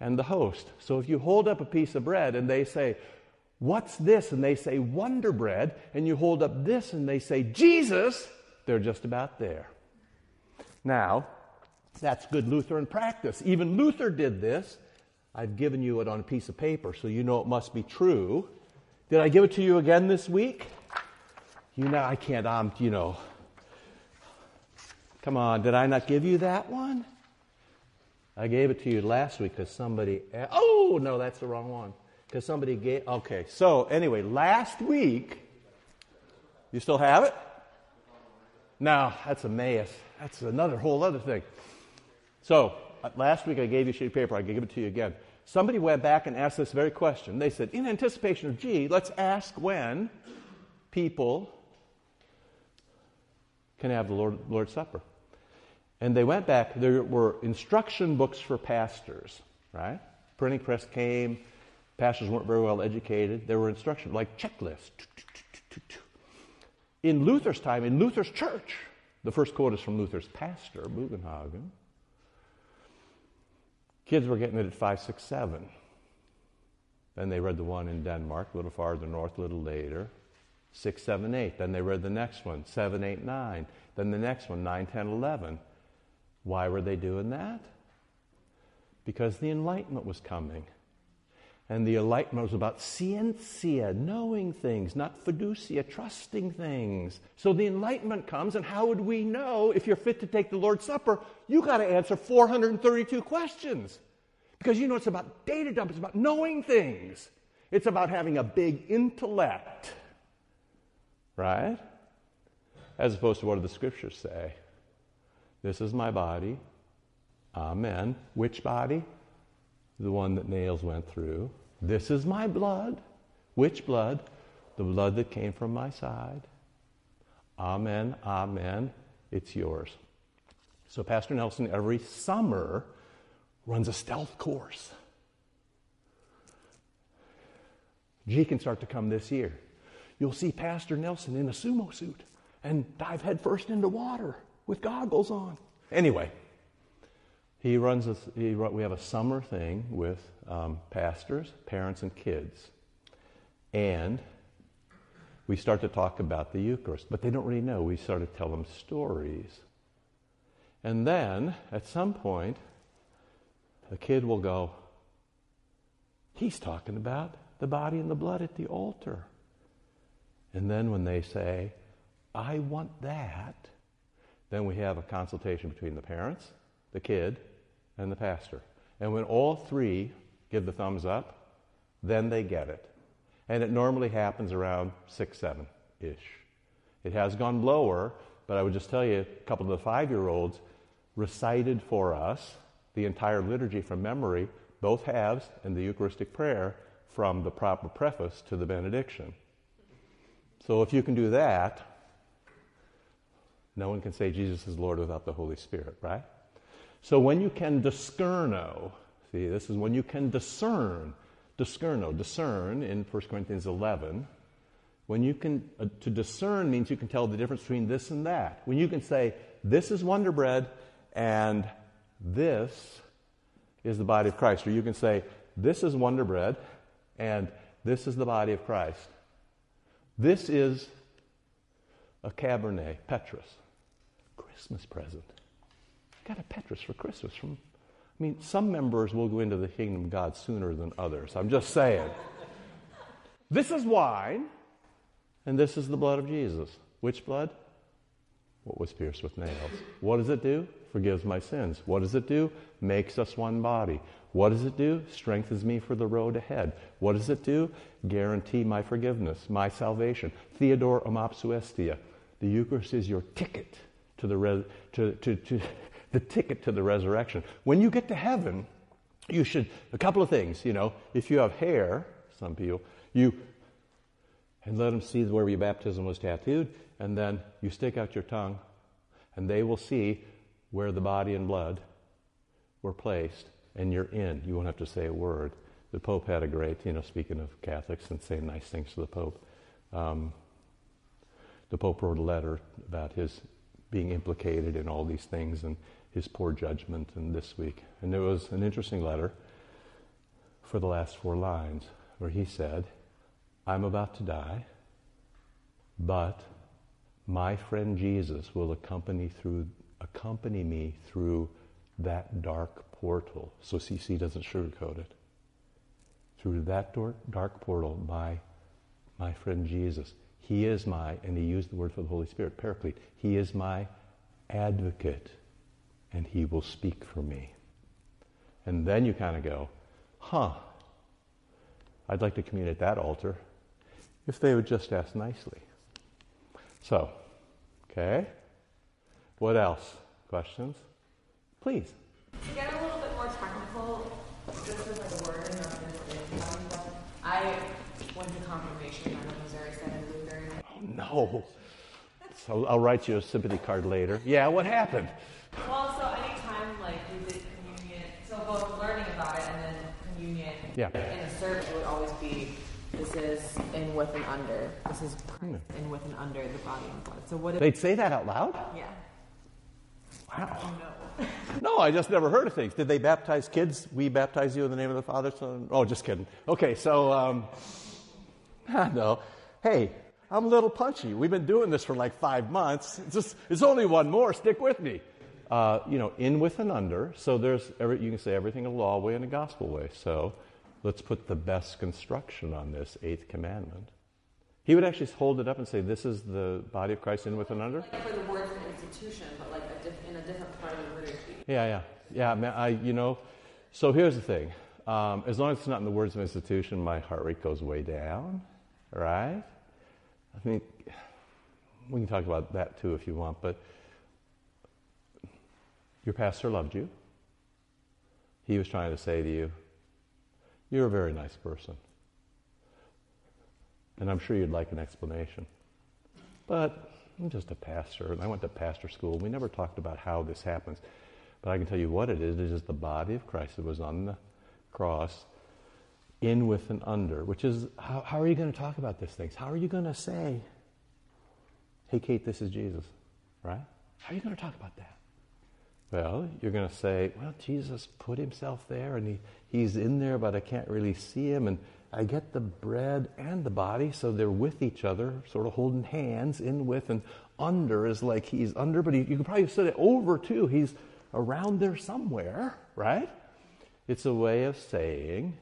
and the host. So if you hold up a piece of bread and they say, What's this? And they say, Wonder Bread, and you hold up this and they say, Jesus, they're just about there. Now, that's good Lutheran practice. Even Luther did this. I've given you it on a piece of paper, so you know it must be true. Did I give it to you again this week? You know, I can't, I'm, you know, Come on, did I not give you that one? I gave it to you last week because somebody. Oh, no, that's the wrong one. Because somebody gave. Okay, so anyway, last week. You still have it? No, that's Emmaus. That's another whole other thing. So, uh, last week I gave you a sheet of paper. I give it to you again. Somebody went back and asked this very question. They said, in anticipation of G, let's ask when people can have the Lord, Lord's Supper. And they went back, there were instruction books for pastors, right? Printing press came, pastors weren't very well educated. There were instructions, like checklists. In Luther's time, in Luther's church, the first quote is from Luther's pastor, Bugenhagen. Kids were getting it at five, six, seven. Then they read the one in Denmark, a little farther north, a little later. Six, seven, eight. Then they read the next one, seven, eight, nine. Then the next one, nine, ten, eleven. Why were they doing that? Because the Enlightenment was coming. And the Enlightenment was about scientia, knowing things, not fiducia, trusting things. So the Enlightenment comes, and how would we know if you're fit to take the Lord's Supper? You got to answer 432 questions. Because you know it's about data dump, it's about knowing things. It's about having a big intellect. Right? As opposed to what do the scriptures say? This is my body. Amen. Which body? The one that nails went through. This is my blood. Which blood? The blood that came from my side. Amen. Amen. It's yours. So, Pastor Nelson every summer runs a stealth course. G can start to come this year. You'll see Pastor Nelson in a sumo suit and dive headfirst into water with goggles on. Anyway, he runs a, he, we have a summer thing with um, pastors, parents, and kids. And we start to talk about the Eucharist, but they don't really know. We start to tell them stories. And then, at some point, a kid will go, He's talking about the body and the blood at the altar. And then when they say, I want that, then we have a consultation between the parents, the kid, and the pastor. And when all three give the thumbs up, then they get it. And it normally happens around six, seven ish. It has gone lower, but I would just tell you a couple of the five year olds recited for us the entire liturgy from memory, both halves, and the Eucharistic prayer from the proper preface to the benediction. So if you can do that, no one can say Jesus is Lord without the Holy Spirit, right? So when you can discerno, see, this is when you can discern, discerno, discern in 1 Corinthians 11. When you can, uh, to discern means you can tell the difference between this and that. When you can say, this is Wonder Bread and this is the body of Christ. Or you can say, this is Wonder Bread and this is the body of Christ. This is a Cabernet, Petrus, Christmas present. Got a Petrus for Christmas from I mean, some members will go into the kingdom of God sooner than others. I'm just saying. this is wine, and this is the blood of Jesus. Which blood? What was pierced with nails. What does it do? Forgives my sins. What does it do? Makes us one body. What does it do? Strengthens me for the road ahead. What does it do? Guarantee my forgiveness, my salvation. Theodore of Mopsuestia. The Eucharist is your ticket to the, res- to, to, to, the ticket to the resurrection. When you get to heaven, you should, a couple of things, you know, if you have hair, some people, you, and let them see where your baptism was tattooed, and then you stick out your tongue, and they will see where the body and blood were placed, and you're in. You won't have to say a word. The Pope had a great, you know, speaking of Catholics and saying nice things to the Pope, um, the Pope wrote a letter about his being implicated in all these things, and his poor judgment and this week. And it was an interesting letter for the last four lines where he said, I'm about to die, but my friend Jesus will accompany through accompany me through that dark portal. So CC doesn't sugarcoat it. Through that dark portal, my my friend Jesus. He is my, and he used the word for the Holy Spirit, paraclete. He is my advocate and he will speak for me. And then you kind of go, huh, I'd like to commune at that altar if they would just ask nicely. So, okay. What else? Questions? Please. To get a little bit more technical, just as a word and not I went to confirmation. I was Missouri Synod Lutheran. Oh, no. So I'll write you a sympathy card later. Yeah, what happened? Well, Yeah. in a service, it would always be this is in with and under. This is Christ in with and under the body and blood. So what if They'd say that out loud? yeah. Wow. No. (laughs) No, I just never heard of things. Did they baptize kids? We baptize you in the name of the Father, Son. Oh, just kidding. Okay, so um, (laughs) no. Hey, I'm a little punchy. We've been doing this for like five months. It's just it's only one more. Stick with me. Uh, you know, in with and under. So there's every, you can say everything a law way and a gospel way. So let's put the best construction on this eighth commandment. He would actually hold it up and say, "This is the body of Christ in with and under." Like for the words of institution, but like a diff- in a different part of the liturgy. Yeah, yeah, yeah. Man, I, you know, so here's the thing. Um, as long as it's not in the words of institution, my heart rate goes way down, right? I think we can talk about that too if you want, but your pastor loved you. He was trying to say to you, you're a very nice person. And I'm sure you'd like an explanation. But I'm just a pastor, and I went to pastor school. We never talked about how this happens. But I can tell you what it is. It is the body of Christ that was on the cross, in with and under, which is how, how are you going to talk about these things? How are you going to say, hey, Kate, this is Jesus, right? How are you going to talk about that? Well, you're going to say, well, Jesus put himself there and he, he's in there, but I can't really see him. And I get the bread and the body, so they're with each other, sort of holding hands in with and under is like he's under, but he, you can probably say it over too. He's around there somewhere, right? It's a way of saying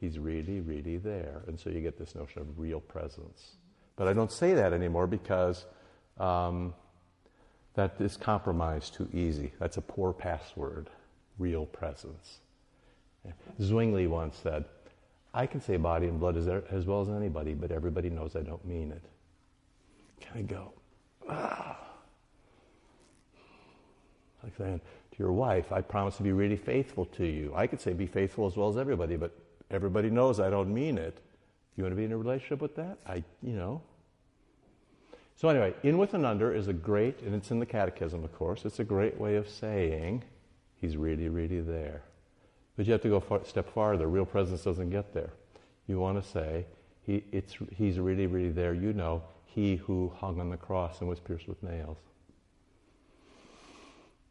he's really, really there. And so you get this notion of real presence. But I don't say that anymore because um, that is compromised too easy. That's a poor password, real presence. Zwingli once said, I can say body and blood as, as well as anybody, but everybody knows I don't mean it. Can I go? Ah. Like saying to your wife, I promise to be really faithful to you. I could say be faithful as well as everybody, but everybody knows I don't mean it. You want to be in a relationship with that? I, you know. So anyway, in with and under is a great, and it's in the catechism, of course. It's a great way of saying he's really, really there. But you have to go a step farther. Real presence doesn't get there. You want to say, he, it's, He's really, really there. You know, He who hung on the cross and was pierced with nails.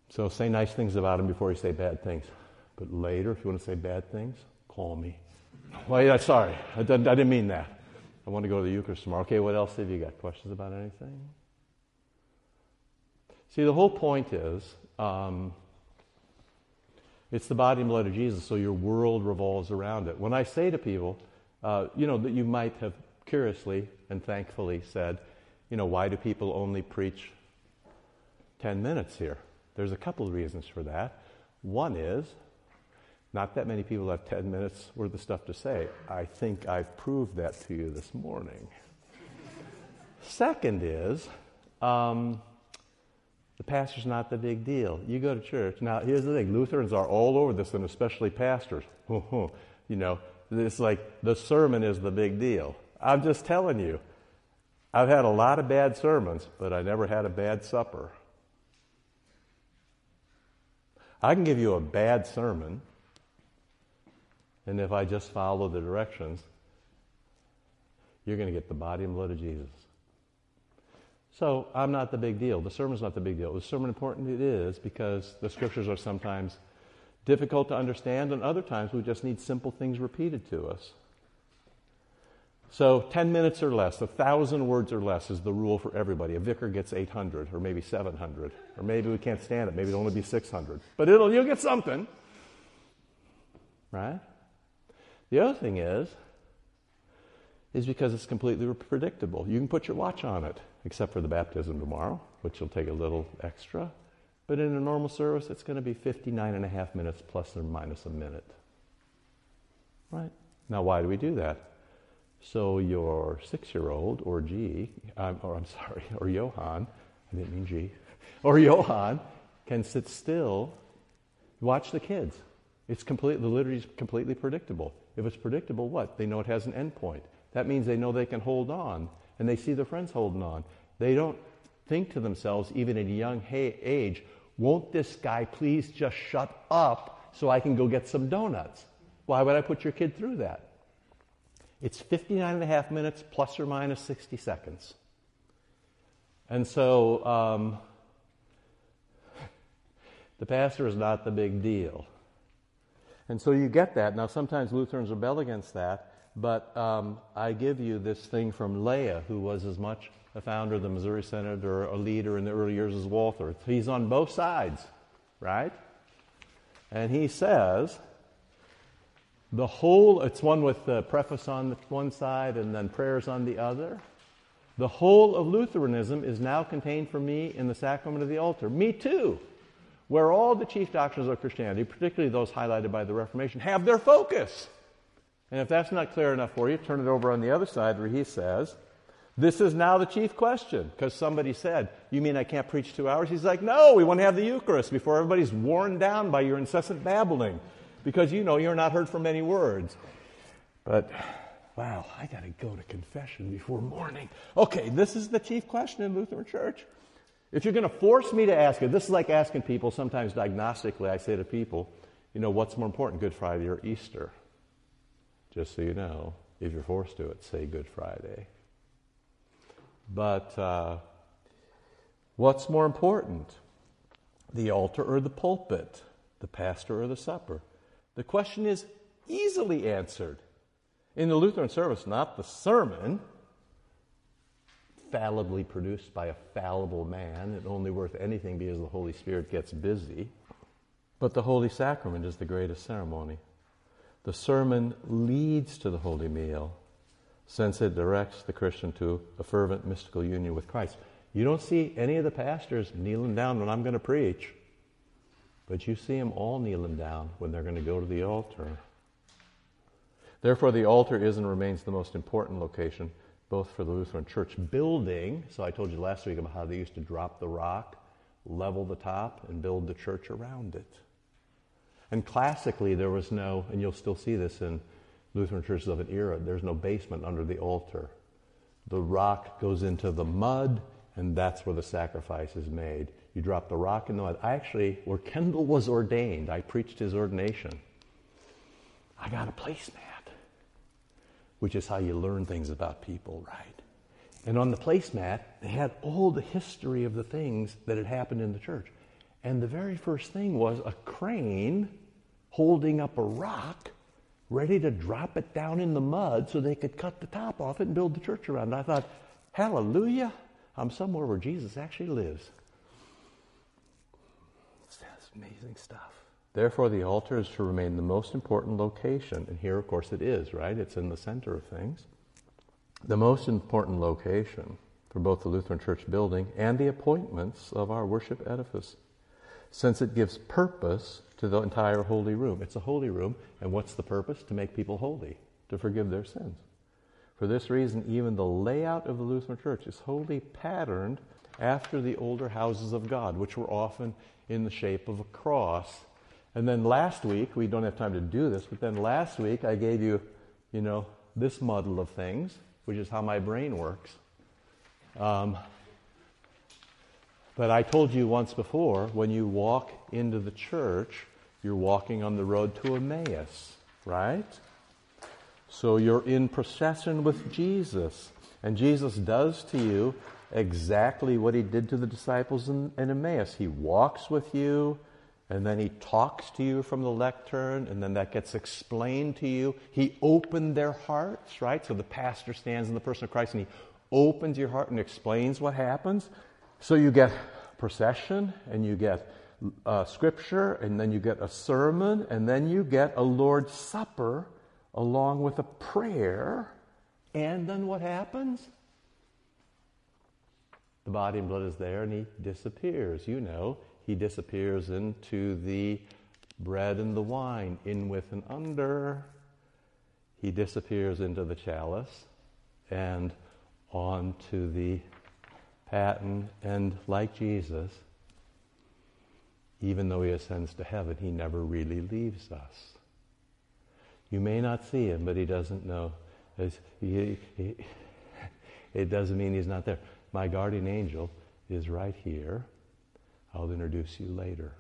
So say nice things about Him before you say bad things. But later, if you want to say bad things, call me. Well, yeah, sorry. I didn't mean that. I want to go to the Eucharist tomorrow. Okay, what else have you got? Questions about anything? See, the whole point is. Um, it's the body and blood of Jesus, so your world revolves around it. When I say to people, uh, you know, that you might have curiously and thankfully said, you know, why do people only preach 10 minutes here? There's a couple of reasons for that. One is, not that many people have 10 minutes worth of stuff to say. I think I've proved that to you this morning. Second is, um, the pastor's not the big deal. You go to church. Now, here's the thing Lutherans are all over this, and especially pastors. (laughs) you know, it's like the sermon is the big deal. I'm just telling you, I've had a lot of bad sermons, but I never had a bad supper. I can give you a bad sermon, and if I just follow the directions, you're going to get the body and blood of Jesus. So I'm not the big deal. The sermon's not the big deal. The sermon important it is because the scriptures are sometimes difficult to understand, and other times we just need simple things repeated to us. So 10 minutes or less, a thousand words or less is the rule for everybody. A vicar gets 800 or maybe 700, or maybe we can't stand it. Maybe it'll only be 600, but it'll you'll get something, right? The other thing is, is because it's completely predictable. You can put your watch on it, except for the baptism tomorrow, which will take a little extra. But in a normal service, it's going to be 59 and a half minutes plus or minus a minute. Right? Now, why do we do that? So your six-year-old, or G, um, or I'm (laughs) sorry, or Johann, I didn't mean G, (laughs) or Johann, can sit still, watch the kids. It's complete, the liturgy is completely predictable. If it's predictable, what? They know it has an end point. That means they know they can hold on, and they see their friends holding on. They don't think to themselves, even at a young age, won't this guy please just shut up so I can go get some donuts? Why would I put your kid through that? It's 59 and a half minutes plus or minus 60 seconds. And so um, (laughs) the pastor is not the big deal. And so you get that. Now, sometimes Lutherans rebel against that, but um, I give you this thing from Löhe, who was as much a founder of the Missouri Synod or a leader in the early years as Walther. He's on both sides, right? And he says, the whole, it's one with the preface on one side and then prayers on the other. The whole of Lutheranism is now contained for me in the sacrament of the altar. Me too. Where all the chief doctrines of Christianity, particularly those highlighted by the Reformation, have their focus. And if that's not clear enough for you, turn it over on the other side where he says, This is now the chief question. Because somebody said, You mean I can't preach two hours? He's like, No, we want to have the Eucharist before everybody's worn down by your incessant babbling because you know you're not heard from many words. But wow, I got to go to confession before morning. Okay, this is the chief question in Lutheran Church. If you're going to force me to ask it, this is like asking people, sometimes diagnostically, I say to people, you know, what's more important, Good Friday or Easter? Just so you know, if you're forced to it, say Good Friday. But uh, what's more important, the altar or the pulpit, the pastor or the supper? The question is easily answered. In the Lutheran service, not the sermon, fallibly produced by a fallible man and only worth anything because the Holy Spirit gets busy, but the Holy Sacrament is the greatest ceremony. The sermon leads to the Holy Meal, since it directs the Christian to a fervent mystical union with Christ. You don't see any of the pastors kneeling down when I'm going to preach. But you see them all kneeling down when they're going to go to the altar. Therefore, the altar is and remains the most important location, both for the Lutheran church building. So, I told you last week about how they used to drop the rock, level the top, and build the church around it. And classically, there was no, and you'll still see this in Lutheran churches of an era, there's no basement under the altar. The rock goes into the mud, and that's where the sacrifice is made. You drop the rock in the mud. I actually, where Kendall was ordained, I preached his ordination. I got a placemat, which is how you learn things about people, right? And on the placemat, they had all the history of the things that had happened in the church. And the very first thing was a crane holding up a rock, ready to drop it down in the mud so they could cut the top off it and build the church around it. I thought, hallelujah, I'm somewhere where Jesus actually lives. That's amazing stuff. Therefore, the altar is to remain the most important location. And here, of course, it is, right? It's in the center of things. The most important location for both the Lutheran Church building and the appointments of our worship edifice, since it gives purpose to the entire holy room. It's a holy room, and what's the purpose? To make people holy, to forgive their sins. For this reason, even the layout of the Lutheran Church is wholly patterned after the older houses of God, which were often in the shape of a cross. And then last week, we don't have time to do this, but then last week I gave you, you know, this muddle of things, which is how my brain works. Um, but I told you once before when you walk into the church, you're walking on the road to Emmaus, right? So you're in procession with Jesus. And Jesus does to you exactly what he did to the disciples in, in Emmaus. He walks with you, and then he talks to you from the lectern, and then that gets explained to you. He opened their hearts, right? So the pastor stands in the person of Christ and he opens your heart and explains what happens. So you get procession, and you get uh, scripture, and then you get a sermon, and then you get a Lord's Supper along with a prayer. And then what happens? the body and blood is there and he disappears. You know, he disappears into the bread and the wine, in with and under. He disappears into the chalice and onto the paten. And like Jesus, even though he ascends to heaven, he never really leaves us. You may not see him, but he doesn't know (laughs) it doesn't mean he's not there. My guardian angel is right here. I'll introduce you later.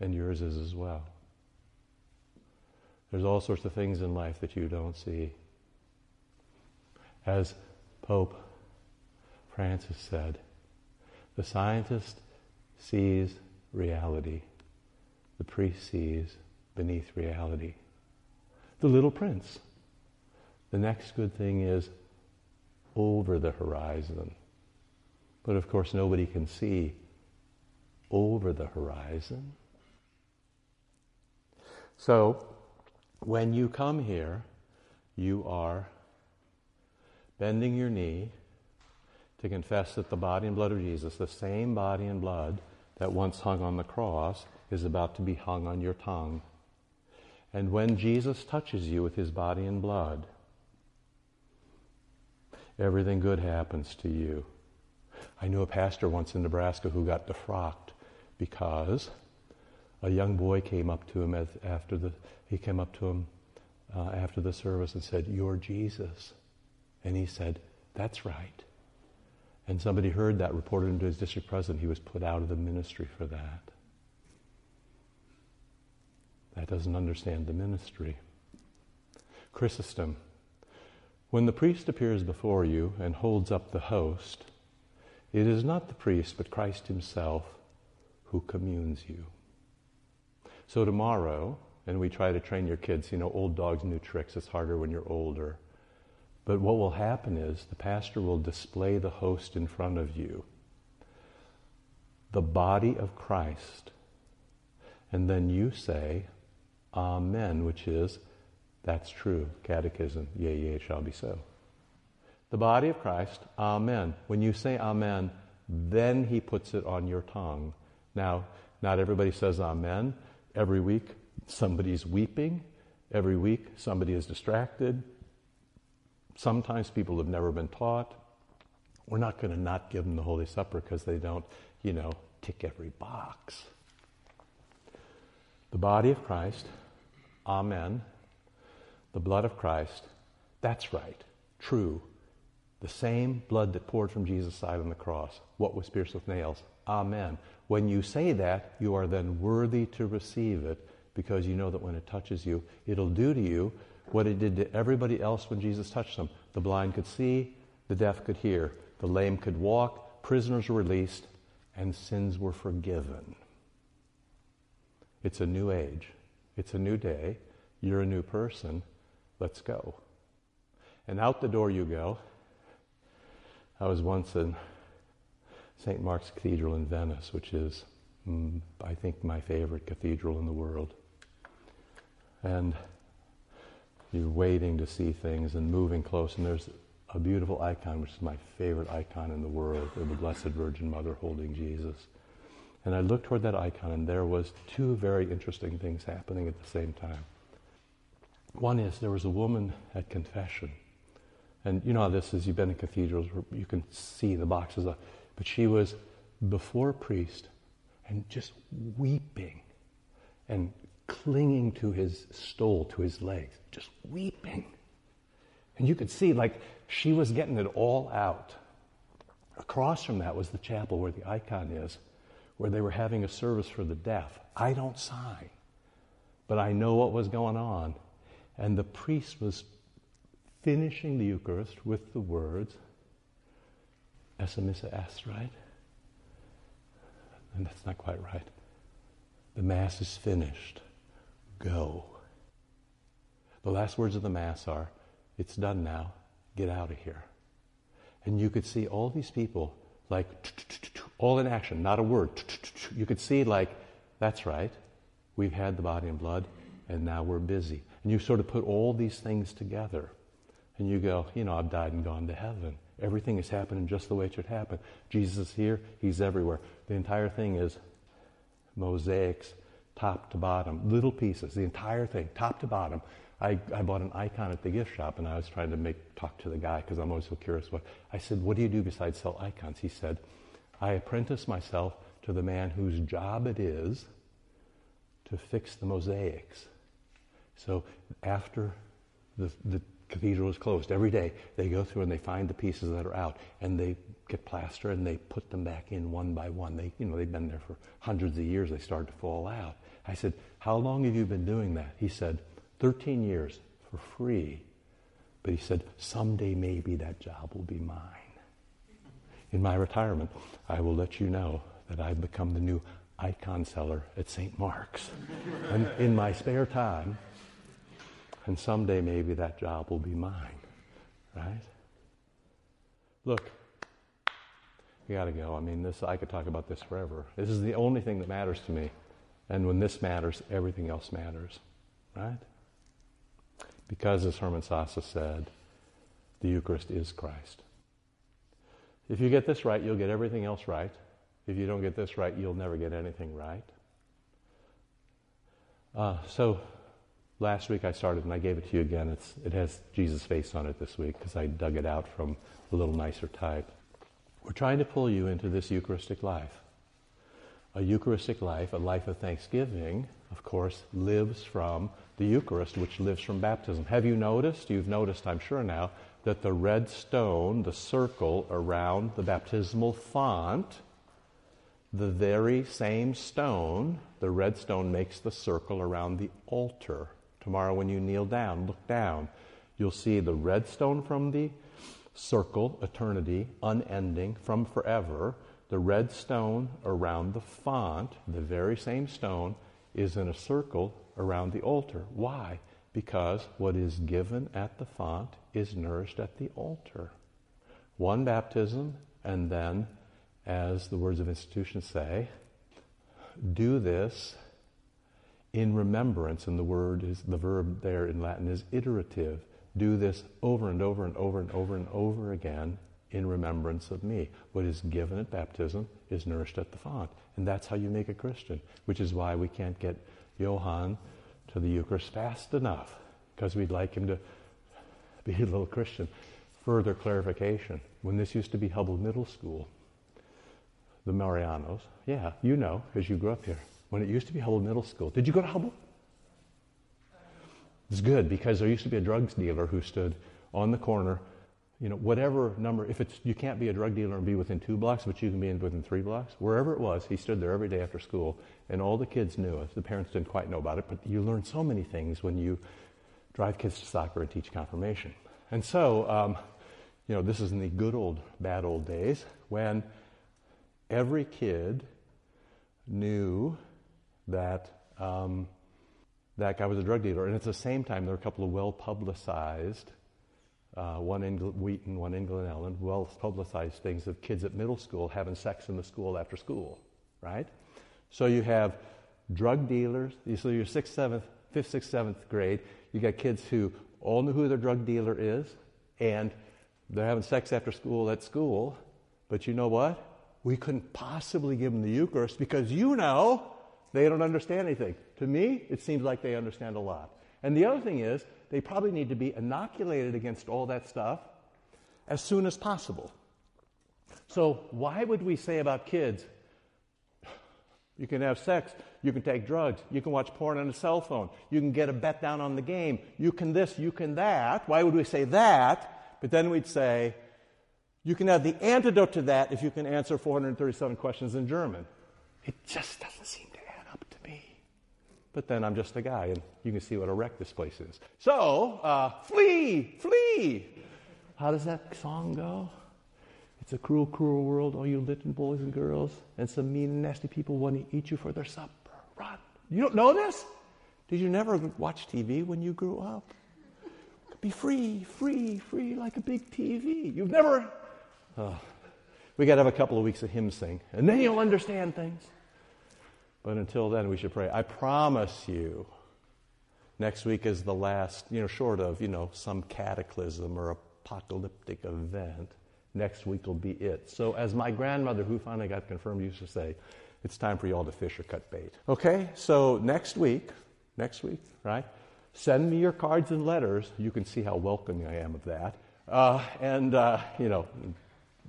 And yours is as well. There's all sorts of things in life that you don't see. As Pope Francis said, the scientist sees reality, the priest sees beneath reality. The little prince. The next good thing is over the horizon. But of course, nobody can see over the horizon. So, when you come here, you are bending your knee to confess that the body and blood of Jesus, the same body and blood that once hung on the cross, is about to be hung on your tongue. And when Jesus touches you with his body and blood, everything good happens to you. I knew a pastor once in Nebraska who got defrocked because a young boy came up to him after the he came up to him uh, after the service and said, "You're Jesus," and he said, "That's right." And somebody heard that, reported him to his district president. He was put out of the ministry for that. That doesn't understand the ministry. Chrysostom. When the priest appears before you and holds up the host, it is not the priest, but Christ Himself who communes you. So tomorrow, and we try to train your kids, you know, old dogs, new tricks. It's harder when you're older. But what will happen is the pastor will display the host in front of you, the body of Christ. And then you say, Amen, which is, that's true. Catechism, yea, yea, it shall be so. The body of Christ, Amen. When you say Amen, then he puts it on your tongue. Now, not everybody says Amen. Every week, somebody's weeping. Every week, somebody is distracted. Sometimes people have never been taught. We're not going to not give them the Holy Supper because they don't, you know, tick every box. The body of Christ, Amen. The blood of Christ, that's right, true. The same blood that poured from Jesus' side on the cross. What was pierced with nails? Amen. When you say that, you are then worthy to receive it because you know that when it touches you, it'll do to you what it did to everybody else when Jesus touched them. The blind could see, the deaf could hear, the lame could walk, prisoners were released, and sins were forgiven. It's a new age. It's a new day. You're a new person. Let's go. And out the door you go. I was once in St. Mark's Cathedral in Venice, which is, mm, I think, my favorite cathedral in the world. And you're waiting to see things and moving close, and there's a beautiful icon, which is my favorite icon in the world, of the Blessed Virgin Mother holding Jesus. And I looked toward that icon, and there was two very interesting things happening at the same time. One is there was a woman at confession. And you know how this is, you've been in cathedrals where you can see the boxes, up. but she was before a priest and just weeping and clinging to his stole, to his legs, just weeping. And you could see, like, she was getting it all out. Across from that was the chapel where the icon is where they were having a service for the deaf. I don't sign, but I know what was going on. And the priest was finishing the Eucharist with the words, Esse Missa est, right? And that's not quite right. The Mass is finished. Go. The last words of the Mass are, It's done now. Get out of here. And you could see all these people like all in action, not a word. You could see like, that's right, we've had the body and blood, and now we're busy. And you sort of put all these things together, and you go, you know, I've died and gone to heaven. Everything is happening just the way it should happen. Jesus is here, he's everywhere. The entire thing is mosaics, top to bottom, little pieces, the entire thing, top to bottom. I, I bought an icon at the gift shop and I was trying to make talk to the guy because I'm always so curious. What I said, what do you do besides sell icons? He said, I apprentice myself to the man whose job it is to fix the mosaics. So after the, the cathedral is closed, every day they go through and they find the pieces that are out and they get plaster and they put them back in one by one. They, you know, they've been there for hundreds of years. They start to fall out. I said, How long have you been doing that? He said, 13 years for free. But he said, Someday maybe that job will be mine. In my retirement, I will let you know that I've become the new icon seller at St. Mark's. and in my spare time, and someday maybe that job will be mine, right? Look, we got to go. I mean, this I could talk about this forever. This is the only thing that matters to me. And when this matters, everything else matters, right? Because, as Hermann Sasse said, the Eucharist is Christ. If you get this right, you'll get everything else right. If you don't get this right, you'll never get anything right. Uh, so, last week I started, and I gave it to you again. It's, it has Jesus' face on it this week because I dug it out from a little nicer type. We're trying to pull you into this Eucharistic life. A Eucharistic life, a life of thanksgiving, of course, lives from the Eucharist, which lives from baptism. Have you noticed? You've noticed, I'm sure now, that the red stone, the circle around the baptismal font, the very same stone, the red stone makes the circle around the altar. Tomorrow, when you kneel down, look down. You'll see the red stone from the circle, eternity, unending, from forever. The red stone around the font, the very same stone, is in a circle around the altar. Why? Because what is given at the font is nourished at the altar. One baptism, and then, as the words of institution say, do this in remembrance, and the word is the verb there in Latin is iterative do this over and over and over and over and over again in remembrance of me. What is given at baptism is nourished at the font. And that's how you make a Christian, which is why we can't get Johann to the Eucharist fast enough, because we'd like him to (laughs) be a little Christian. Further clarification when this used to be Hubble Middle School, the Marianos, yeah, you know, because you grew up here. When it used to be Hubble Middle School, did you go to Hubble? It's good because there used to be a drugs dealer who stood on the corner, you know, whatever number, if it's, you can't be a drug dealer and be within two blocks, but you can be within three blocks, wherever it was, he stood there every day after school, and all the kids knew it. The parents didn't quite know about it, but you learn so many things when you drive kids to soccer and teach confirmation. And so, um, you know, this is in the good old, bad old days when every kid knew that um, that guy was a drug dealer. And at the same time, there were a couple of well publicized, uh, one in Wheaton, one in Glen Ellyn, well publicized things of kids at middle school having sex in the school after school, right? So you have drug dealers, so you're sixth, seventh, fifth, sixth, seventh grade. You got kids who all know who their drug dealer is, and they're having sex after school at school. But you know what? We couldn't possibly give them the Eucharist because you know they don't understand anything. To me, it seems like they understand a lot. And the other thing is, they probably need to be inoculated against all that stuff as soon as possible. So, why would we say about kids, you can have sex, you can take drugs, you can watch porn on a cell phone, you can get a bet down on the game, you can this, you can that? Why would we say that? But then we'd say, you can have the antidote to that if you can answer 437 questions in German. It just doesn't seem but then I'm just a guy, and you can see what a wreck this place is. So, uh, flee, flee. How does that song go? It's a cruel, cruel world, all you little boys and girls, and some mean and nasty people want to eat you for their supper. Run. You don't know this? Did you never watch TV when you grew up? Be free, free, free like a big TV. You've never. Oh. We got to have a couple of weeks of hymn sing, and then you'll understand things. But until then, we should pray. I promise you, next week is the last, you know, short of, you know, some cataclysm or apocalyptic event. Next week will be it. So, as my grandmother, who finally got confirmed, used to say, it's time for y'all to fish or cut bait. Okay, so next week, next week, right? Send me your cards and letters. You can see how welcoming I am of that. Uh, and, uh, you know,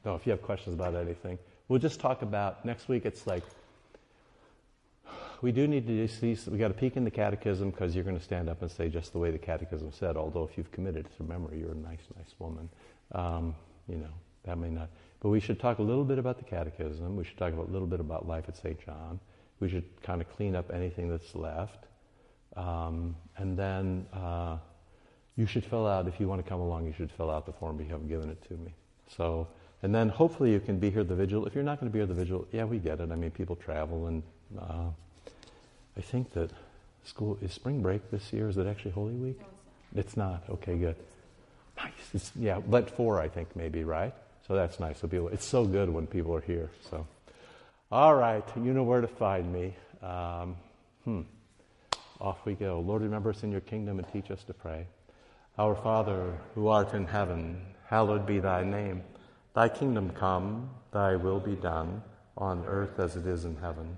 no, if you have questions about anything, we'll just talk about next week. It's like we do need to see, we got to peek in the catechism because you're going to stand up and say just the way the catechism said, although if you've committed to memory, you're a nice, nice woman. Um, you know, that may not. But we should talk a little bit about the catechism. We should talk a little bit about life at St. John. We should kind of clean up anything that's left. Um, and then uh, you should fill out, if you want to come along, you should fill out the form. You haven't given it to me. So, and then hopefully you can be here the vigil. If you're not going to be here the vigil, yeah, we get it. I mean, people travel, and uh, I think that school is spring break this year. Is it actually Holy Week? No, it's not. It's not. Okay, good. Nice. It's, yeah, Lent four, I think maybe, right? So that's nice. So people, it's so good when people are here. So, all right, you know where to find me. Um, hmm. Off we go. Lord, remember us in your kingdom and teach us to pray. Our Father, who art in heaven, hallowed be thy name. Thy kingdom come, thy will be done, on earth as it is in heaven.